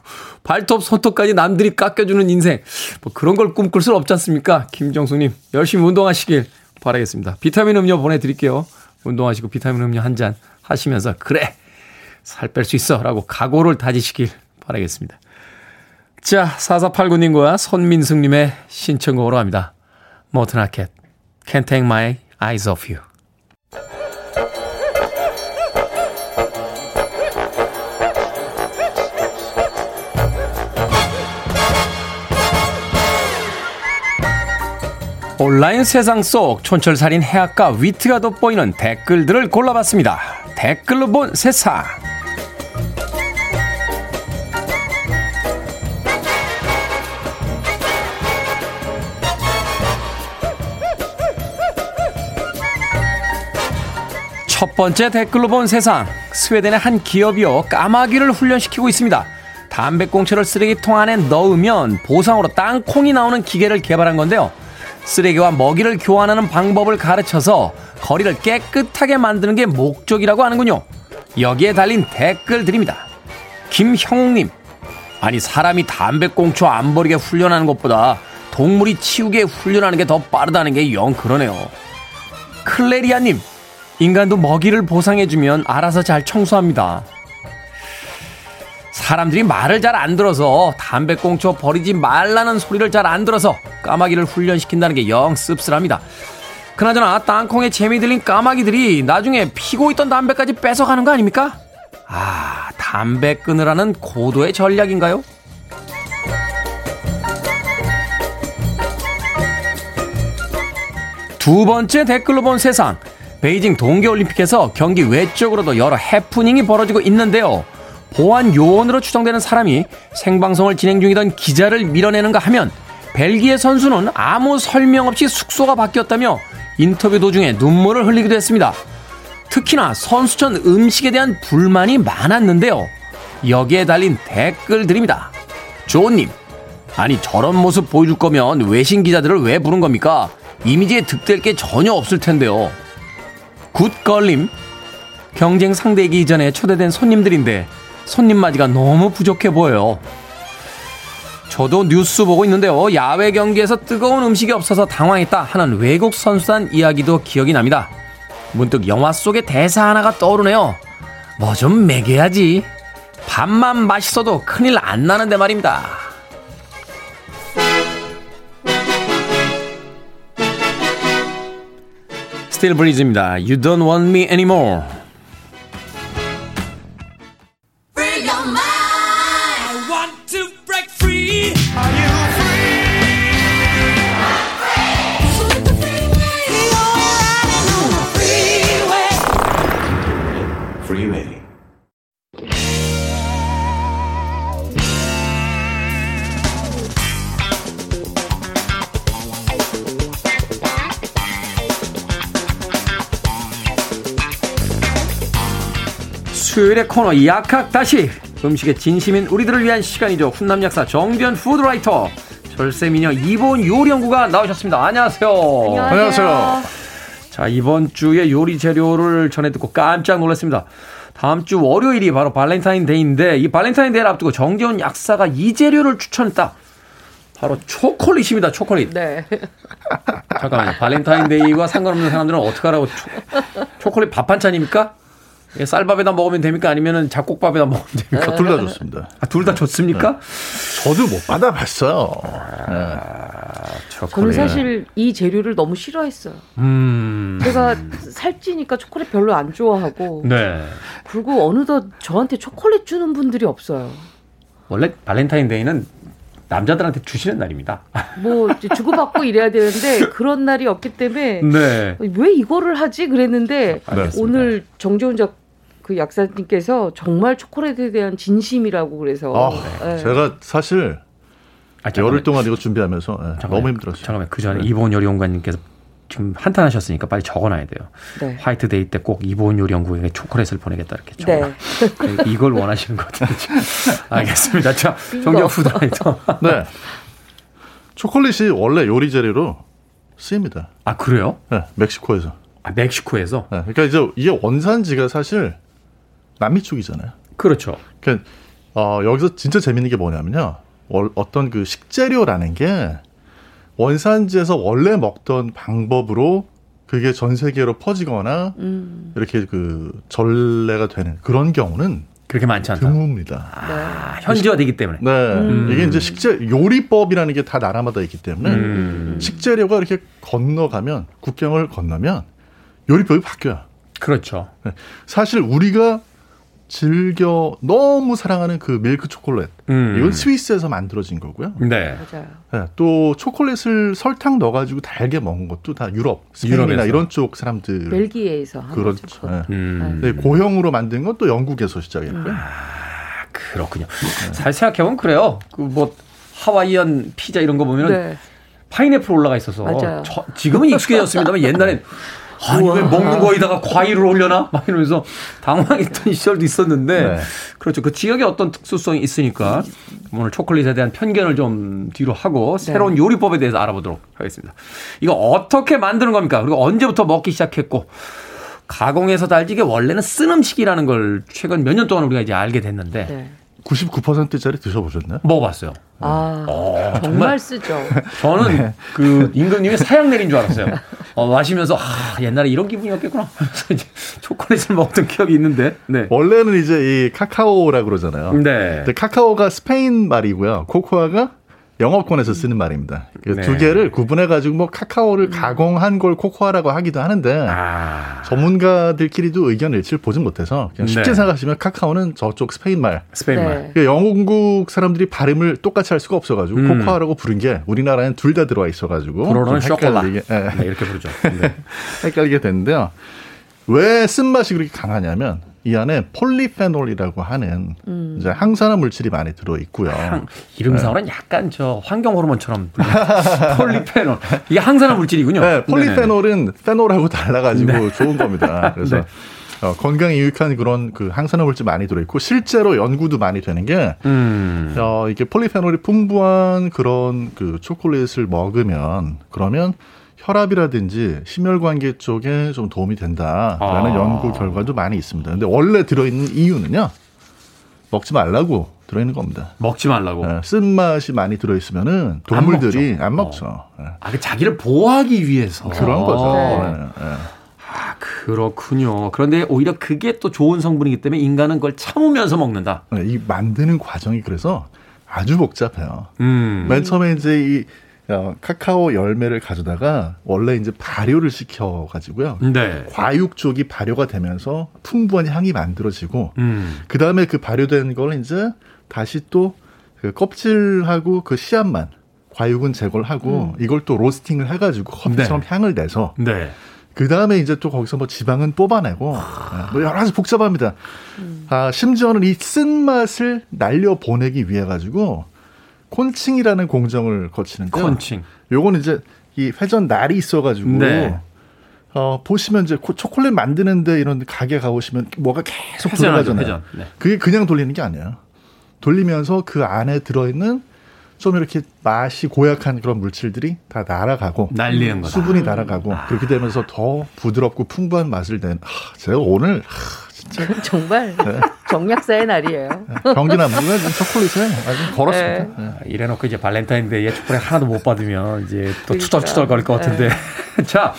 발톱, 손톱까지 남들이 깎여주는 인생. 뭐 그런 걸 꿈꿀 수는 없지 않습니까? 김정수님, 열심히 운동하시길 바라겠습니다. 비타민 음료 보내드릴게요. 운동하시고 비타민 음료 한 잔 하시면서, 그래! 살 뺄 수 있어! 라고 각오를 다지시길 바라겠습니다. 자, 4489님과 손민승님의 신청곡으로 합니다. 모트나켓, Can't Take My Eyes Off You. 온라인 세상 속 촌철살인 해악과 위트가 돋보이는 댓글들을 골라봤습니다. 댓글로 본 세상. 첫 번째 댓글로 본 세상. 스웨덴의 한 기업이요. 까마귀를 훈련시키고 있습니다. 담배꽁초를 쓰레기통 안에 넣으면 보상으로 땅콩이 나오는 기계를 개발한 건데요. 쓰레기와 먹이를 교환하는 방법을 가르쳐서 거리를 깨끗하게 만드는 게 목적이라고 하는군요. 여기에 달린 댓글들입니다. 김형욱님. 아니, 사람이 담배꽁초 안 버리게 훈련하는 것보다 동물이 치우게 훈련하는 게 더 빠르다는 게 영 그러네요. 클레리아님. 인간도 먹이를 보상해주면 알아서 잘 청소합니다. 사람들이 말을 잘 안 들어서 담배꽁초 버리지 말라는 소리를 잘 안 들어서 까마귀를 훈련시킨다는 게 영 씁쓸합니다. 그나저나 땅콩에 재미 들린 까마귀들이 나중에 피고 있던 담배까지 뺏어가는 거 아닙니까? 아, 담배 끊으라는 고도의 전략인가요? 두 번째 댓글로 본 세상. 베이징 동계올림픽에서 경기 외적으로도 여러 해프닝이 벌어지고 있는데요. 보안 요원으로 추정되는 사람이 생방송을 진행 중이던 기자를 밀어내는가 하면 벨기에 선수는 아무 설명 없이 숙소가 바뀌었다며 인터뷰 도중에 눈물을 흘리기도 했습니다. 특히나 선수촌 음식에 대한 불만이 많았는데요. 여기에 달린 댓글들입니다. 조님, 아니 저런 모습 보여줄 거면 외신 기자들을 왜 부른 겁니까? 이미지에 득될 게 전혀 없을 텐데요. 굿걸림, 경쟁 상대이기 이전에 초대된 손님들인데 손님 맞이가 너무 부족해 보여요. 저도 뉴스 보고 있는데요. 야외 경기에서 뜨거운 음식이 없어서 당황했다 하는 외국 선수단 이야기도 기억이 납니다. 문득 영화 속의 대사 하나가 떠오르네요. 뭐 좀 먹여야지. 밥만 맛있어도 큰일 안 나는데 말입니다. 스틸 브리즈입니다. You don't want me anymore. 수요일의 코너 약학다식 음식에 진심인 우리들을 위한 시간이죠. 훈남 약사 정변 푸드라이터 절세미녀 이보은 요리연구가 나오셨습니다. 안녕하세요. 안녕하세요. 자 이번 주에 요리 재료를 전해 듣고 깜짝 놀랐습니다. 다음 주 월요일이 바로 발렌타인데이인데 이 발렌타인데이를 앞두고 정재훈 약사가 이 재료를 추천했다. 바로 초콜릿입니다. 초콜릿. 네. 잠깐만요. 발렌타인데이와 상관없는 사람들은 어떻게 하라고 초, 초콜릿 밥 반찬입니까? 예, 쌀밥에다 먹으면 됩니까? 아니면 잡곡밥에다 먹으면 됩니까? 둘다 좋습니다. 아, 둘 다 좋습니까? 저도 못 받아봤어요. 네. 저는 사실 이 재료를 너무 싫어했어요. 음. 제가 살찌니까 초콜릿 별로 안 좋아하고. 네. 그리고 어느덧 저한테 초콜릿 주는 분들이 없어요. 원래 발렌타인데이는 남자들한테 주시는 날입니다. 뭐 이제 주고받고 이래야 되는데 그런 날이 없기 때문에 네. 왜 이거를 하지 그랬는데 알겠습니다. 오늘 정재훈 작 그 약사님께서 정말 초콜릿에 대한 진심이라고 그래서 아, 예. 제가 사실 아, 열흘 동안 이거 준비하면서 예, 잠깐만요. 너무 힘들었어요. 잠깐만 그 전에 네. 이보은 요리연구원님께서 지금 한탄하셨으니까 빨리 적어놔야 돼요. 네. 화이트데이 때 꼭 이보은 요리연구원에게 초콜릿을 보내겠다 이렇게 적어. 네. 이걸 원하시는 것 같은데. 알겠습니다. 자. 정경 food writer. 네. 초콜릿이 원래 요리 재료로 쓰입니다. 아 그래요? 네, 멕시코에서. 아, 멕시코에서? 네, 그러니까 이제 이게 원산지가 사실 남미 쪽이잖아요. 그렇죠. 그러니까 어, 여기서 진짜 재밌는 게 뭐냐면요. 월- 어떤 그 식재료라는 게 원산지에서 원래 먹던 방법으로 그게 전 세계로 퍼지거나 음. 이렇게 그 전례가 되는 그런 경우는 그렇게 많지 않다. 드뭅니다. 아, 현지화되기 때문에. 네. 음. 이게 이제 식재 요리법이라는 게 다 나라마다 있기 때문에 음. 식재료가 이렇게 건너가면 국경을 건너면 요리법이 바뀌어요. 그렇죠. 사실 우리가 즐겨 너무 사랑하는 그 밀크 초콜릿 음. 이건 스위스에서 만들어진 거고요. 네. 맞아요. 네, 또 초콜릿을 설탕 넣어가지고 달게 먹은 것도 다 유럽, 스페인이나 유럽에서. 이런 쪽 사람들 벨기에에서 한 그렇죠. 거죠. 네. 음. 네, 고형으로 만든 건 또 영국에서 시작했고요. 그렇군요. 잘 생각해보면 그래요. 그 뭐 하와이안 피자 이런 거 보면 은 네. 파인애플 올라가 있어서 맞아요. 저- 지금은 익숙해졌습니다만 옛날엔 아니 왜 먹는 거에다가 과일을 올려나 막 이러면서 당황했던 시절도 있었는데 네. 그렇죠. 그 지역의 어떤 특수성이 있으니까 오늘 초콜릿에 대한 편견을 좀 뒤로 하고 새로운 요리법에 대해서 알아보도록 하겠습니다. 이거 어떻게 만드는 겁니까? 그리고 언제부터 먹기 시작했고 가공해서 달지 이게 원래는 쓴 음식이라는 걸 최근 몇 년 동안 우리가 이제 알게 됐는데 네. 99%짜리 드셔보셨나요? 먹어봤어요. 아, 정말. 정말 쓰죠. 저는 그 임금님이 사약 내린 줄 알았어요. 어, 마시면서 아 옛날에 이런 기분이었겠구나. 초콜릿을 먹던 기억이 있는데. 네. 원래는 이제 이 카카오라 그러잖아요. 네. 근데 카카오가 스페인 말이고요. 코코아가 영어권에서 쓰는 말입니다. 그 네. 두 개를 구분해 가지고 뭐 카카오를 가공한 걸 코코아라고 하기도 하는데 아 전문가들끼리도 의견 일치를 보진 못해서 그냥 쉽게 네. 생각하시면 카카오는 저쪽 스페인 말. 스페인 말. 네. 그러니까 영국 사람들이 발음을 똑같이 할 수가 없어가지고 음. 코코아라고 부른 게 우리나라엔 둘다 들어와 있어가지고 좀 chocolat. 헷갈리게, 예, 네, 이렇게 부르죠. 네. 헷갈리게 됐는데요. 왜 쓴맛이 그렇게 강하냐면 이 안에 폴리페놀이라고 하는 음. 이제 항산화 물질이 많이 들어 있고요. 항- 이름상으로는 약간 저 환경 호르몬처럼 폴리페놀. 이게 항산화 물질이군요. 네, 폴리페놀은 페놀하고 달라가지고 네. 좋은 겁니다. 그래서 네. 어, 건강에 유익한 그런 그 항산화 물질 많이 들어 있고 실제로 연구도 많이 되는 게 음. 어, 이게 폴리페놀이 풍부한 그런 그 초콜릿을 먹으면 그러면 혈압이라든지 심혈관계 쪽에 좀 도움이 된다라는 아. 연구 결과도 많이 있습니다. 근데 원래 들어있는 이유는요, 먹지 말라고 들어있는 겁니다. 먹지 말라고. 예, 쓴맛이 많이 들어있으면은 동물들이 안 먹죠. 예. 아, 그 자기를 보호하기 위해서. 그런 거죠. 네. 예, 예. 아, 그렇군요. 그런데 오히려 그게 또 좋은 성분이기 때문에 인간은 그걸 참으면서 먹는다. 예, 이 만드는 과정이 그래서 아주 복잡해요. 음. 맨 처음에 이제 이 어, 카카오 열매를 가져다가 원래 이제 발효를 시켜 가지고요. 네. 과육 쪽이 발효가 되면서 풍부한 향이 만들어지고 음. 그 다음에 그 발효된 걸 이제 다시 또 그 껍질하고 그 씨앗만 과육은 제거를 하고 이걸 또 로스팅을 해 가지고 커피처럼 향을 내서 네. 그 다음에 이제 또 거기서 뭐 지방은 뽑아내고 아, 뭐 여러 가지 복잡합니다. 아 심지어는 이 쓴 맛을 날려 보내기 위해 가지고 콘칭이라는 공정을 거치는데 콘칭. 요거는 이제 이 회전 날이 있어가지고 네. 어 보시면 이제 코- 초콜릿 만드는데 이런 가게 가보시면 뭐가 계속 회전하죠, 돌아가잖아요. 회전. 네. 그게 그냥 돌리는 게 아니에요. 돌리면서 그 안에 들어있는 좀 이렇게 맛이 고약한 그런 물질들이 다 날아가고 날리는 거다. 수분이 날아가고 그렇게 되면서 더 부드럽고 풍부한 맛을 낸. 하, 제가 오늘 정말 네. 정약사의 날이에요. 경기나 무가 초콜릿에 아주 걸었습니다. 네. 네. 아, 이래놓고 이제 발렌타인데이에 초콜릿 하나도 못 받으면 이제 또 그러니까. 투덜투덜 거릴 것 같은데. 자,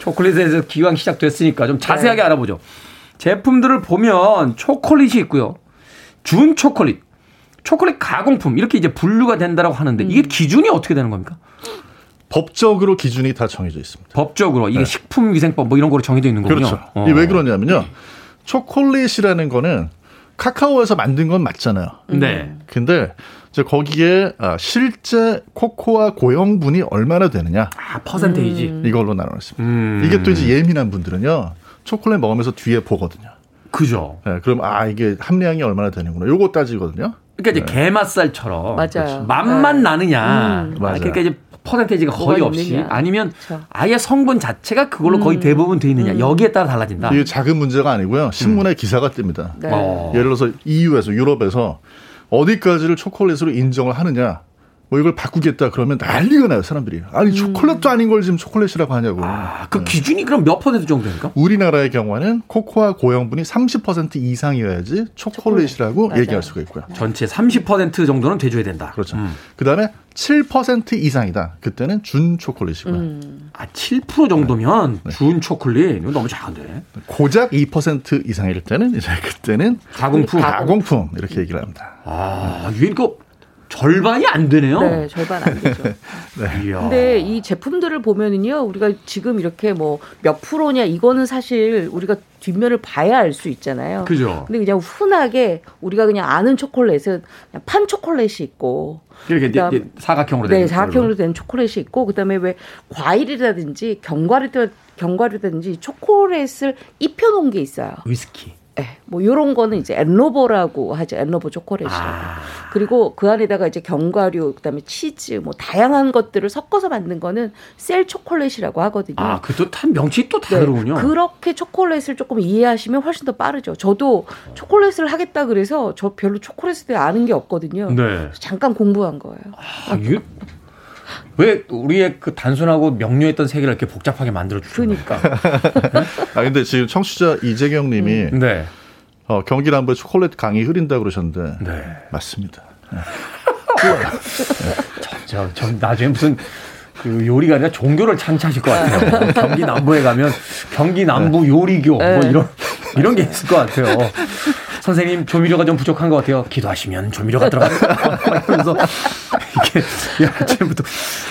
초콜릿에서 기왕 시작됐으니까 좀 자세하게 네. 알아보죠. 제품들을 보면 초콜릿이 있고요. 준 초콜릿, 초콜릿 가공품 이렇게 이제 분류가 된다라고 하는데 이게 음. 기준이 어떻게 되는 겁니까? 법적으로 기준이 다 정해져 있습니다. 법적으로 이게 식품위생법 뭐 이런 거로 정해져 있는 거군요. 네. 그렇죠. 어. 이게 왜 그러냐면요. 초콜릿이라는 거는 카카오에서 만든 건 맞잖아요. 네. 근데 이제 거기에 아, 실제 코코아 고형분이 얼마나 되느냐 아, 퍼센테이지. 이걸로 나눠놨습니다. 음. 이게 또 이제 예민한 분들은요. 초콜릿 먹으면서 뒤에 보거든요. 그죠. 네, 그럼 아 이게 함량이 얼마나 되는구나. 요거 따지거든요. 그러니까 이제 게맛살처럼 맞아요. 맛만 네. 나느냐. 음. 아, 맞아요. 그러니까 이제 퍼센테이지가 거의 없이 있느냐. 아니면 그렇죠. 아예 성분 자체가 그걸로 음. 거의 대부분 돼 있느냐. 여기에 따라 달라진다. 이게 작은 문제가 아니고요. 신문에 기사가 뜹니다. 네. 어. 예를 들어서 EU에서 유럽에서 어디까지를 초콜릿으로 인정을 하느냐. 뭐 이걸 바꾸겠다 그러면 난리가 나요 사람들이. 아니 초콜릿도 아닌 걸 지금 초콜릿이라고 하냐고. 아, 그 기준이 그럼 몇 퍼센트 정도입니까? 우리나라의 경우는 코코아 고형분이 30% 이상이어야지 초콜릿이라고 맞아요. 얘기할 수가 있고요. 전체 30% 정도는 돼줘야 된다. 그렇죠. 음. 그다음에 7% 이상이다. 그때는 준 초콜릿이고요. 음. 아, 7% 정도면 네. 준 초콜릿 이거 너무 작은데. 고작 2% 이상일 때는 이제 그때는 가공품. 가공품 이렇게 얘기를 합니다. 아, 그 절반이 안 되네요. 네, 절반 안 되죠. 이야. 근데 이 제품들을 보면은요, 우리가 지금 이렇게 뭐 몇 프로냐 이거는 사실 우리가 뒷면을 봐야 알 수 있잖아요. 그죠. 근데 그냥 흔하게 우리가 그냥 아는 초콜릿은 그냥 판 초콜릿이 있고, 이렇게 그다음- 사각형으로 된 네. 사각형으로 된 초콜릿이 있고, 그다음에 왜 과일이라든지 견과류 견과류라든지 초콜릿을 입혀놓은 게 있어요. 위스키. 네, 뭐 요런 거는 이제 엔로버라고 하죠. 엔로버 초콜릿이라고. 아. 그리고 그 안에다가 이제 견과류, 그다음에 치즈, 뭐 다양한 것들을 섞어서 만든 거는 셀 초콜릿이라고 하거든요. 아, 그또 한 명칭이 또 네, 다르군요. 그렇게 초콜릿을 조금 이해하시면 훨씬 더 빠르죠. 저도 초콜릿을 하겠다 그래서 저 별로 초콜릿에 대해 아는 게 없거든요. 네. 잠깐 공부한 거예요. 아, 이게 왜 우리의 그 단순하고 명료했던 세계를 이렇게 복잡하게 만들어 주죠? 그러니까. 아 근데 지금 청취자 이재경 님이 네. 어, 경기 남부에 초콜릿 강이 흐린다 그러셨는데 네. 맞습니다. 저, 저 나중에 무슨 그 요리가 아니라 종교를 창시하실 것 같아요. 경기 남부에 가면 경기 남부 요리교 뭐 네. 이런 이런 게 있을 것 같아요. 선생님 조미료가 좀 부족한 것 같아요. 기도하시면 조미료가 들어갑니다. 그래서 이게 아침부터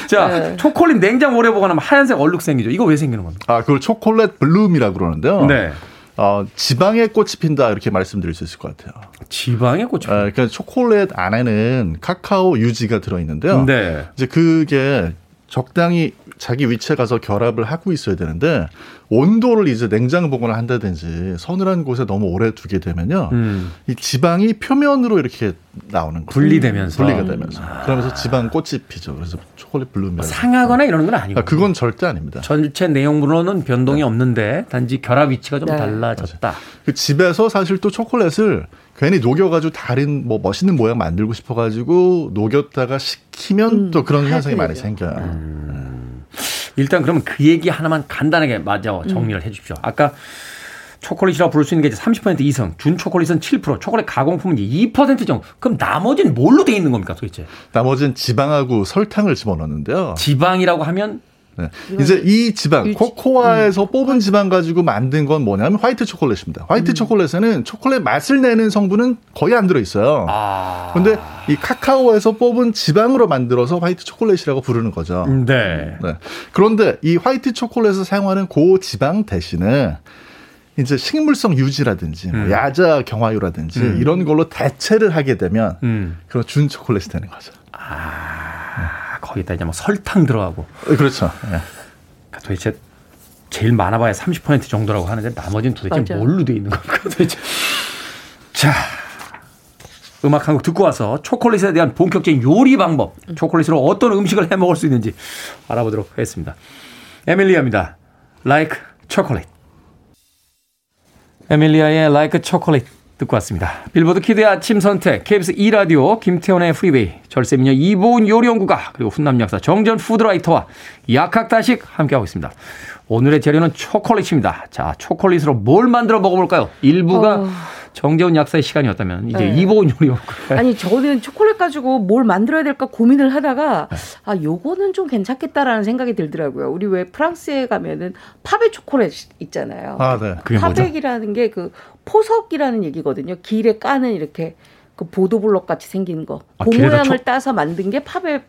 자 네. 초콜릿 냉장 오래 보관하면 하얀색 얼룩 생기죠. 이거 왜 생기는 겁니까? 아 그걸 초콜릿 블룸이라고 그러는데요. 네. 어, 지방에 꽃이 핀다 이렇게 말씀드릴 수 있을 것 같아요. 지방에 꽂혀. 아, 그러니까 초콜릿 안에는 카카오 유지가 들어 있는데요. 네. 이제 그게 적당히 자기 위치에 가서 결합을 하고 있어야 되는데 온도를 이제 냉장 보관을 한다든지 서늘한 곳에 너무 오래 두게 되면요. 음. 이 지방이 표면으로 이렇게 나오는 거예요. 분리되면서. 음. 분리가 되면서. 그러면서 지방 꽃이 피죠. 그래서 초콜릿 블룸이라고. 상하거나 이러는 건 아니고. 아, 그건 절대 아닙니다. 전체 내용물로는 변동이 없는데 단지 결합 위치가 좀 네. 달라졌다. 그 집에서 사실 또 초콜릿을 괜히 녹여가지고 다른 뭐 멋있는 모양 만들고 싶어가지고 녹였다가 식히면 음, 또 그런 현상이 많이. 생겨요. 일단 그러면 그 얘기 하나만 간단하게 맞아 정리를 해 주십시오. 아까 초콜릿이라고 부를 수 있는 게 이제 30% 이상, 준 초콜릿은 7%, 초콜릿 가공품은 이제 2% 정도. 그럼 나머지는 뭘로 돼 있는 겁니까 도대체? 나머지는 지방하고 설탕을 집어넣는데요. 지방이라고 하면 네. 이제 이 지방, 일치- 코코아에서 뽑은 지방 가지고 만든 건 뭐냐면 화이트 초콜릿입니다. 화이트 초콜릿에는 초콜릿 맛을 내는 성분은 거의 안 들어 있어요. 아. 근데 이 카카오에서 뽑은 지방으로 만들어서 화이트 초콜릿이라고 부르는 거죠. 네. 네. 그런데 이 화이트 초콜릿을 사용하는 고지방 대신에 이제 식물성 유지라든지 뭐 음. 야자 경화유라든지 음. 이런 걸로 대체를 하게 되면 음. 그런 준 초콜릿이 되는 거죠. 아, 거기다 이제 뭐 설탕 들어가고. 어, 그렇죠. 예. 그러니까 도대체 제일 많아봐야 30% 정도라고 하는데 나머지는 도대체 맞아요. 뭘로 돼 있는 겁니까 도대체. 자, 음악 한 곡 듣고 와서 초콜릿에 대한 본격적인 요리 방법, 초콜릿으로 어떤 음식을 해 먹을 수 있는지 알아보도록 하겠습니다. 에밀리아입니다. Like Chocolate. 에밀리아의 Like Chocolate 듣고 왔습니다. 빌보드 키드의 아침 선택, KBS 2라디오, 김태훈의 프리웨이, 절세미녀 이보은 요리연구가, 그리고 훈남 약사 정재훈 food writer와 약학다식 함께하고 있습니다. 오늘의 재료는 초콜릿입니다. 자, 초콜릿으로 뭘 만들어 먹어볼까요? 일부가 어. 정재훈 약사의 시간이었다면, 이제 네. 이보은 요리연구가. 아니 저는 초콜릿 가지고 뭘 만들어야 될까 고민을 하다가 아 요거는 좀 괜찮겠다라는 생각이 들더라고요. 우리 왜 프랑스에 가면은 pavé 초콜릿 있잖아요. 아, 네. 그게 뭐죠? pavé라는 게 그 포석이라는 얘기거든요. 길에 까는 이렇게 그 보도블럭 같이 생긴 거. 아, 그 모양을 초- 따서 만든 게 pavé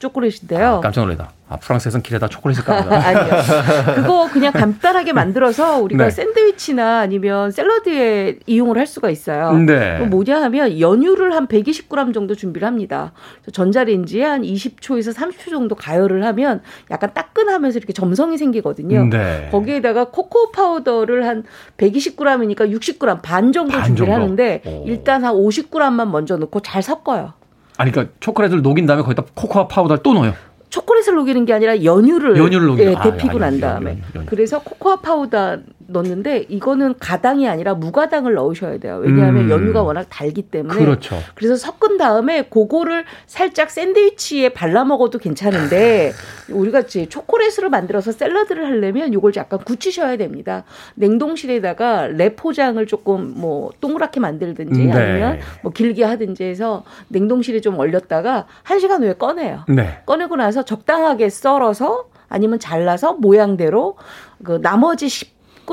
초콜릿인데요. 깜짝 놀래다. 아, 프랑스에선 길에다 초콜릿을 까나 보다. 아니요. 그거 그냥 간단하게 만들어서 우리가 네. 샌드위치나 아니면 샐러드에 이용을 할 수가 있어요. 네. 뭐냐 하면 연유를 한 120g 정도 준비를 합니다. 전자레인지에 한 20초에서 30초 정도 가열을 하면 약간 따끈하면서 이렇게 점성이 생기거든요. 네. 거기에다가 코코아 파우더를 한 120g이니까 60g 반 정도 반 준비를 정도? 하는데 오. 일단 한 50g만 먼저 넣고 잘 섞어요. 아니, 그러니까 초콜릿을 녹인 다음에 거기다 코코아 파우더를 또 넣어요. 초콜릿을 녹이는 게 아니라 연유를, 연유를 녹이는 예, 아, 데피고 아, 난 연유, 다음에 연유, 연유. 그래서 코코아 파우더 넣는데 이거는 가당이 아니라 무가당을 넣으셔야 돼요. 왜냐하면 음. 연유가 워낙 달기 때문에. 그렇죠. 그래서 섞은 다음에 그거를 살짝 샌드위치에 발라 먹어도 괜찮은데 우리가 이제 초콜릿으로 만들어서 샐러드를 하려면 이걸 약간 굳히셔야 됩니다. 냉동실에다가 랩 포장을 조금 뭐 동그랗게 만들든지 네. 아니면 뭐 길게 하든지 해서 냉동실에 좀 얼렸다가 한 시간 후에 꺼내요. 네. 꺼내고 나서 적당하게 썰어서 아니면 잘라서 모양대로 그 나머지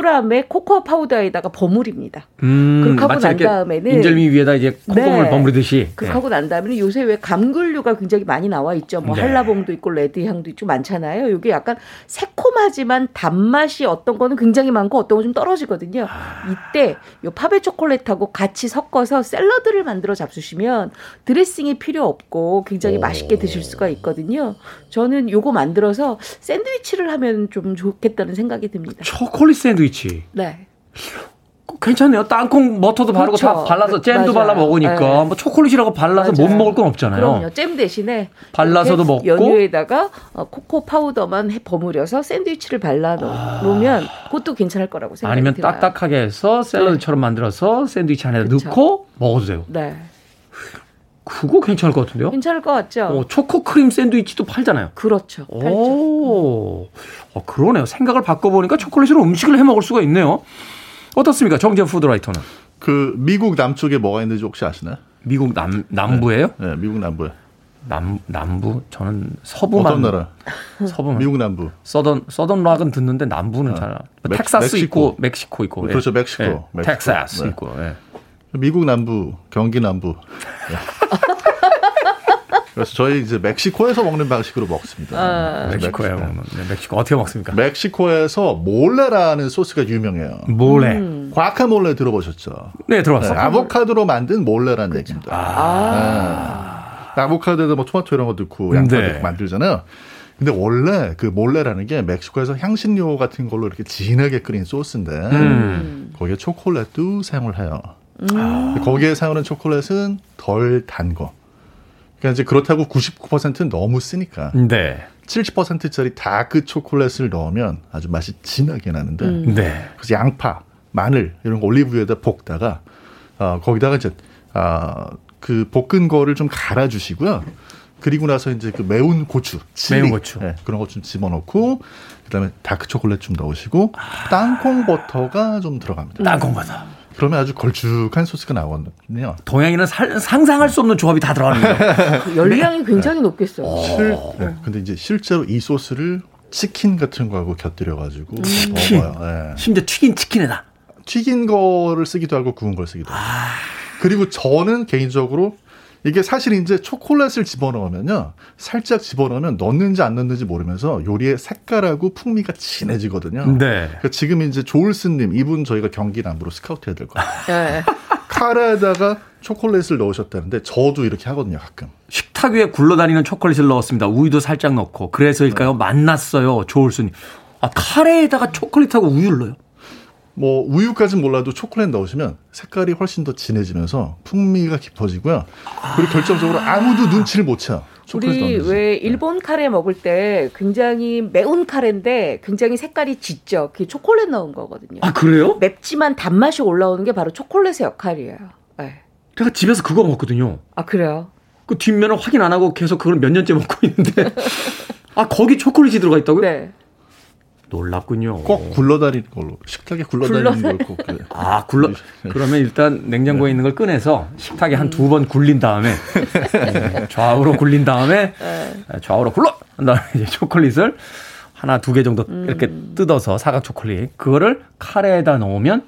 10g의 코코아 파우더에다가 버무립니다. 음, 그렇게 하고 난 다음에는 인절미 위에다 이제 콩고물 네. 버무리듯이. 그렇게 하고 난 다음에는 요새 왜 감귤류가 굉장히 많이 나와 있죠. 뭐 네. 한라봉도 있고 레드향도 있고 많잖아요. 이게 약간 새콤하지만 단맛이 어떤 거는 굉장히 많고 어떤 건 좀 떨어지거든요. 이때 요 파베 초콜릿하고 같이 섞어서 샐러드를 만들어 잡수시면 드레싱이 필요 없고 굉장히 맛있게 드실 수가 있거든요. 저는 요거 만들어서 샌드위치를 하면 좀 좋겠다는 생각이 듭니다. 초콜릿 샌드위치. 네. 괜찮네요. 땅콩 버터도 바르고 다 그렇죠. 발라서 잼도 맞아요. 발라 먹으니까 네. 뭐 초콜릿이라고 발라서 못 맞아요. 먹을 건 없잖아요. 그럼요. 잼 대신에 발라서도 먹고. 연유에다가 어, 코코아 파우더만 해 버무려서 샌드위치를 발라 놓으면 그것도 괜찮을 거라고 생각이 아니면 들어요. 딱딱하게 해서 샐러드처럼 만들어서 샌드위치 안에. 넣고 먹어도 되고. 네. 그거 괜찮을 것 같은데요? 괜찮을 것 같죠? 어, 초코 크림 샌드위치도 팔잖아요. 그렇죠. 팔죠. 오, 어, 그러네요. 생각을 바꿔보니까 초콜릿으로 음식을 해 먹을 수가 있네요. 어떻습니까? 정재현 푸드라이터는. 그 미국 남쪽에 뭐가 있는지 혹시 아시나요? 미국 남, 남부예요? 네, 미국 남부에. 남, 남부? 저는 서부만. 어떤 나라? 서부만. 미국 남부. 서던, 서던 락은 듣는데 남부는 잘. 안- 멕- 텍사스 멕시코. 있고, 멕시코 있고. 예. 그렇죠, 멕시코. 예, 멕시코. 텍사스 네. 있고. 예. 미국 남부, 경기 남부. 네. 그래서 저희 이제 멕시코에서 먹는 방식으로 먹습니다. 아. 멕시코에 멕시코. 먹는. 네, 멕시코 어떻게 먹습니까? 멕시코에서 몰레라는 소스가 유명해요. 몰래. 음. 과카몰레 들어보셨죠? 네, 네, 들어왔어. 아보카도로 만든 몰레라는 얘기입니다. 아. 네. 아보카도에다 뭐 토마토 이런 거 넣고 양파 네. 넣고 만들잖아요. 근데 원래 그 몰레라는 게 멕시코에서 향신료 같은 걸로 이렇게 진하게 끓인 소스인데 음. 거기에 초콜릿도 사용을 해요. 거기에 사용하는 초콜릿은 덜 단 거. 그러니까 이제 그렇다고 99%는 너무 쓰니까 네. 70%짜리 dark 초콜릿을 넣으면 아주 맛이 진하게 나는데 음. 네. 그래서 양파, 마늘 이런 거 올리브유에다 볶다가 어, 거기다가 이제 아, 그 볶은 거를 좀 갈아 주시고요. 그리고 나서 이제 그 매운 고추, 칠리 매운 고추. 네, 그런 거좀 집어넣고 그다음에 dark 초콜릿 좀 넣으시고 땅콩 버터가 좀 들어갑니다. 땅콩바다. 그러면 아주 걸쭉한 소스가 나오거든요. 동양인은 살- 상상할 수 없는 조합이 다 들어가는 거예요. 그 열량이 굉장히 높겠어요. 실, 네, 근데 이제 실제로 이 소스를 치킨 같은 거하고 곁들여 가지고 치킨. 먹어요. 네. 심지어 튀긴 치킨에다. 튀긴 거를 쓰기도 하고 구운 걸 쓰기도 하고. 아. 그리고 저는 개인적으로 이게 사실 이제 초콜릿을 집어넣으면요. 살짝 집어넣으면 넣는지 안 넣는지 모르면서 요리의 색깔하고 풍미가 진해지거든요. 네. 그러니까 지금 이제 조울스님 이분 저희가 경기 남부로 스카우트 해야 될것 같아요. 네. 카레에다가 초콜릿을 넣으셨다는데 저도 이렇게 하거든요 가끔. 식탁 위에 굴러다니는 초콜릿을 넣었습니다. 우유도 살짝 넣고. 그래서일까요? 네. 만났어요. 조울순이. 아, 카레에다가 초콜릿하고 우유를 넣어요? 뭐 우유까지는 몰라도 초콜릿 넣으시면 색깔이 훨씬 더 진해지면서 풍미가 깊어지고요. 그리고 결정적으로 아무도 눈치를 못 채요. 우리. 왜 일본 카레 먹을 때 굉장히 매운 카레인데 굉장히 색깔이 짙죠. 그게 초콜릿 넣은 거거든요. 아, 그래요? 맵지만 단맛이 올라오는 게 바로 초콜릿의 역할이에요. 네. 제가 집에서 그거 먹거든요. 아 그래요? 그 뒷면을 확인 안 하고 계속 그걸 몇 년째 먹고 있는데. 아, 거기 초콜릿이 들어가 있다고요? 네. 놀랍군요. 꼭 굴러다니는 걸로 식탁에 굴러다니는 걸 꼭. 그래. 아, 굴러. 그러면 일단 냉장고에 있는 걸 꺼내서 식탁에 한 두 번 굴린 다음에 네, 좌우로 굴린 다음에 네, 좌우로 굴러. 한 다음에 이제 초콜릿을 하나 두 개 정도 이렇게 뜯어서 사각 초콜릿 그거를 카레에다 넣으면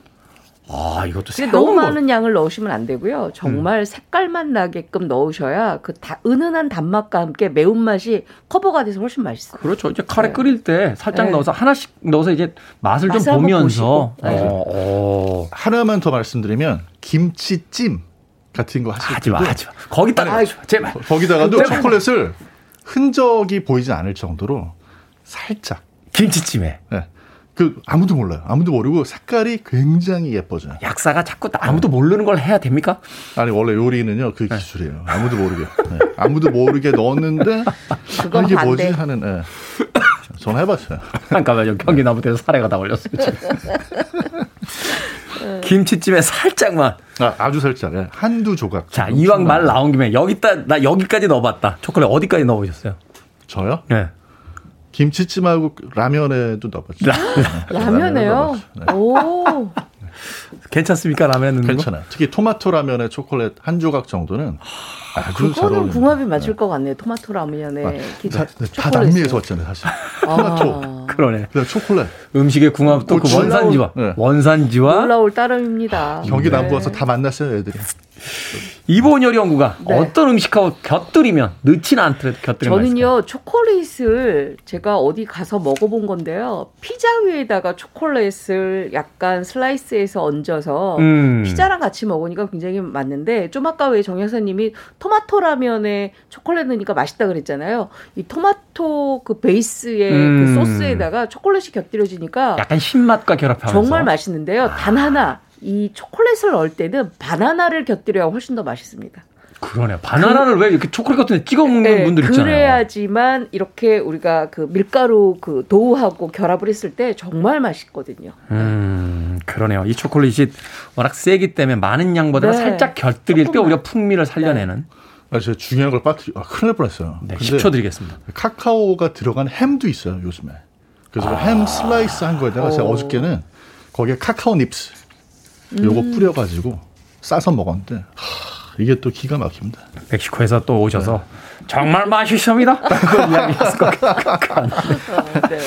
아 이것도 새로운 너무 거. 많은 양을 넣으시면 안 되고요. 정말 색깔만 나게끔 넣으셔야 그 다, 은은한 단맛과 함께 매운맛이 커버가 돼서 훨씬 맛있어요. 그렇죠. 이제 카레 네. 끓일 때 살짝 네. 넣어서 하나씩 넣어서 이제 맛을 좀 보면서 보시고. 네. 어, 어. 하나만 더 말씀드리면 김치찜 같은 거 하실 하지 마, 하지 마. 거기다가 아이, 제발. 거기다가도 초콜릿을 흔적이 보이지 않을 정도로 살짝. 김치찜에 네. 그 아무도 몰라요. 아무도 모르고 색깔이 굉장히 예뻐져요. 약사가 자꾸 아무도 모르는 걸 해야 됩니까? 아니 원래 요리는요 그 기술이에요. 아무도 모르게. 네. 아무도 모르게 넣었는데 아, 그건 이게 반대. 뭐지 하는. 네. 전화 해봤어요. 잠깐만요. 경기나무에서 사례가 다 올렸어요. 지금. 김치찜에 살짝만. 아, 아주 살짝 예. 한두 조각. 자, 이왕 말 나온 김에 여기다 나 여기까지 넣어봤다. 초콜릿 어디까지 넣어보셨어요? 저요? 네. 김치찜하고 라면에도 넣어봤죠. 라면에요? 네. 오. 괜찮습니까 라면 넣는 거? 괜찮아요. 특히 토마토 라면에 초콜릿 한 조각 정도는 아주 잘 그거는 어울려요. 궁합이 맞을 것 같네요. 토마토 라면에 아, 기- 다, 다. 남미에서 왔잖아요, 사실. 토마토, 아, 그러네. 그다음 초콜릿. 음식의 궁합도 그 고추. 원산지와 네. 원산지와 놀라울 따름입니다. 경기 네. 남부 와서 다 만났어요, 애들이. 이보은 요리 연구가 네. 어떤 음식하고 곁들이면 넣지는 않더라도 곁들이면 저는요 초콜릿을 제가 어디 가서 먹어본 건데요 피자 위에다가 초콜릿을 약간 슬라이스해서 얹어서 음. 피자랑 같이 먹으니까 굉장히 맞는데 좀 아까 왜 정 여사님이 토마토 라면에 초콜릿 넣으니까 맛있다 그랬잖아요 이 토마토 그 베이스의 음. 그 소스에다가 초콜릿이 곁들여지니까 약간 신맛과 결합하면서 정말 맛있는데요 단 하나 이 초콜릿을 넣을 때는 바나나를 곁들여야 훨씬 더 맛있습니다. 그러네. 바나나를 왜 이렇게 초콜릿 같은 데 찍어 먹는 네, 분들 있잖아요. 그래야지만 이렇게 우리가 그 밀가루 그 도우하고 결합을 했을 때 정말 맛있거든요. 음, 그러네요. 이 초콜릿이 워낙 세기 때문에 많은 양보다 네. 살짝 곁들일 때 조금만. 오히려 풍미를 살려내는. 아, 제가 중요한 걸 빠뜨리, 아, 큰일 날 뻔했어요. 네, 근데 10초 드리겠습니다. 카카오가 들어간 햄도 있어요, 요즘에. 그래서 아. 그햄 슬라이스 한 거에다가 제가 오. 어저께는 거기에 카카오 nibs 요거 음. 뿌려가지고 싸서 먹었는데, 하, 이게 또 기가 막힙니다. 멕시코에서 또 오셔서 정말 맛있습니다. 라고 이야기했을 것 같아요. 네.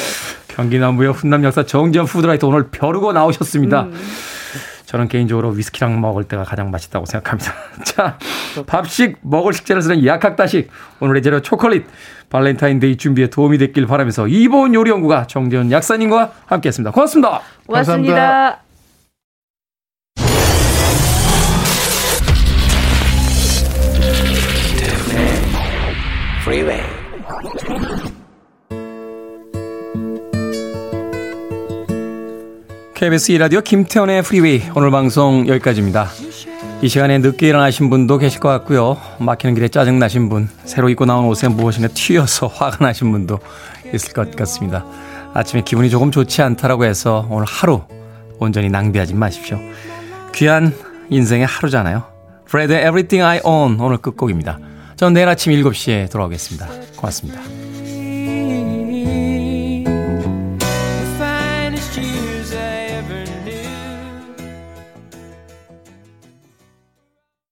경기 남부의 훈남 약사 정재훈 food writer 오늘 벼르고 나오셨습니다. 음. 저는 개인적으로 위스키랑 먹을 때가 가장 맛있다고 생각합니다. 자, 밥 식 먹을 식 자를 쓰는 약학다식 오늘의 재료 초콜릿 발렌타인데이 준비에 도움이 됐길 바라면서 이보은 요리연구가 정재훈 약사님과 함께했습니다. 고맙습니다. 고맙습니다. 감사합니다. KBS 2라디오 김태훈의 프리웨이 오늘 방송 여기까지입니다. 이 시간에 늦게 일어나신 분도 계실 것 같고요. 막히는 길에 짜증 나신 분, 새로 입고 나온 옷에 무엇인가 튀어서 화가 나신 분도 있을 것 같습니다. 아침에 기분이 조금 좋지 않다라고 해서 오늘 하루 온전히 낭비하지 마십시오. 귀한 인생의 하루잖아요. 프레드의 Everything I Own 오늘 끝곡입니다. 전 내일 아침 7시에 돌아오겠습니다. 고맙습니다.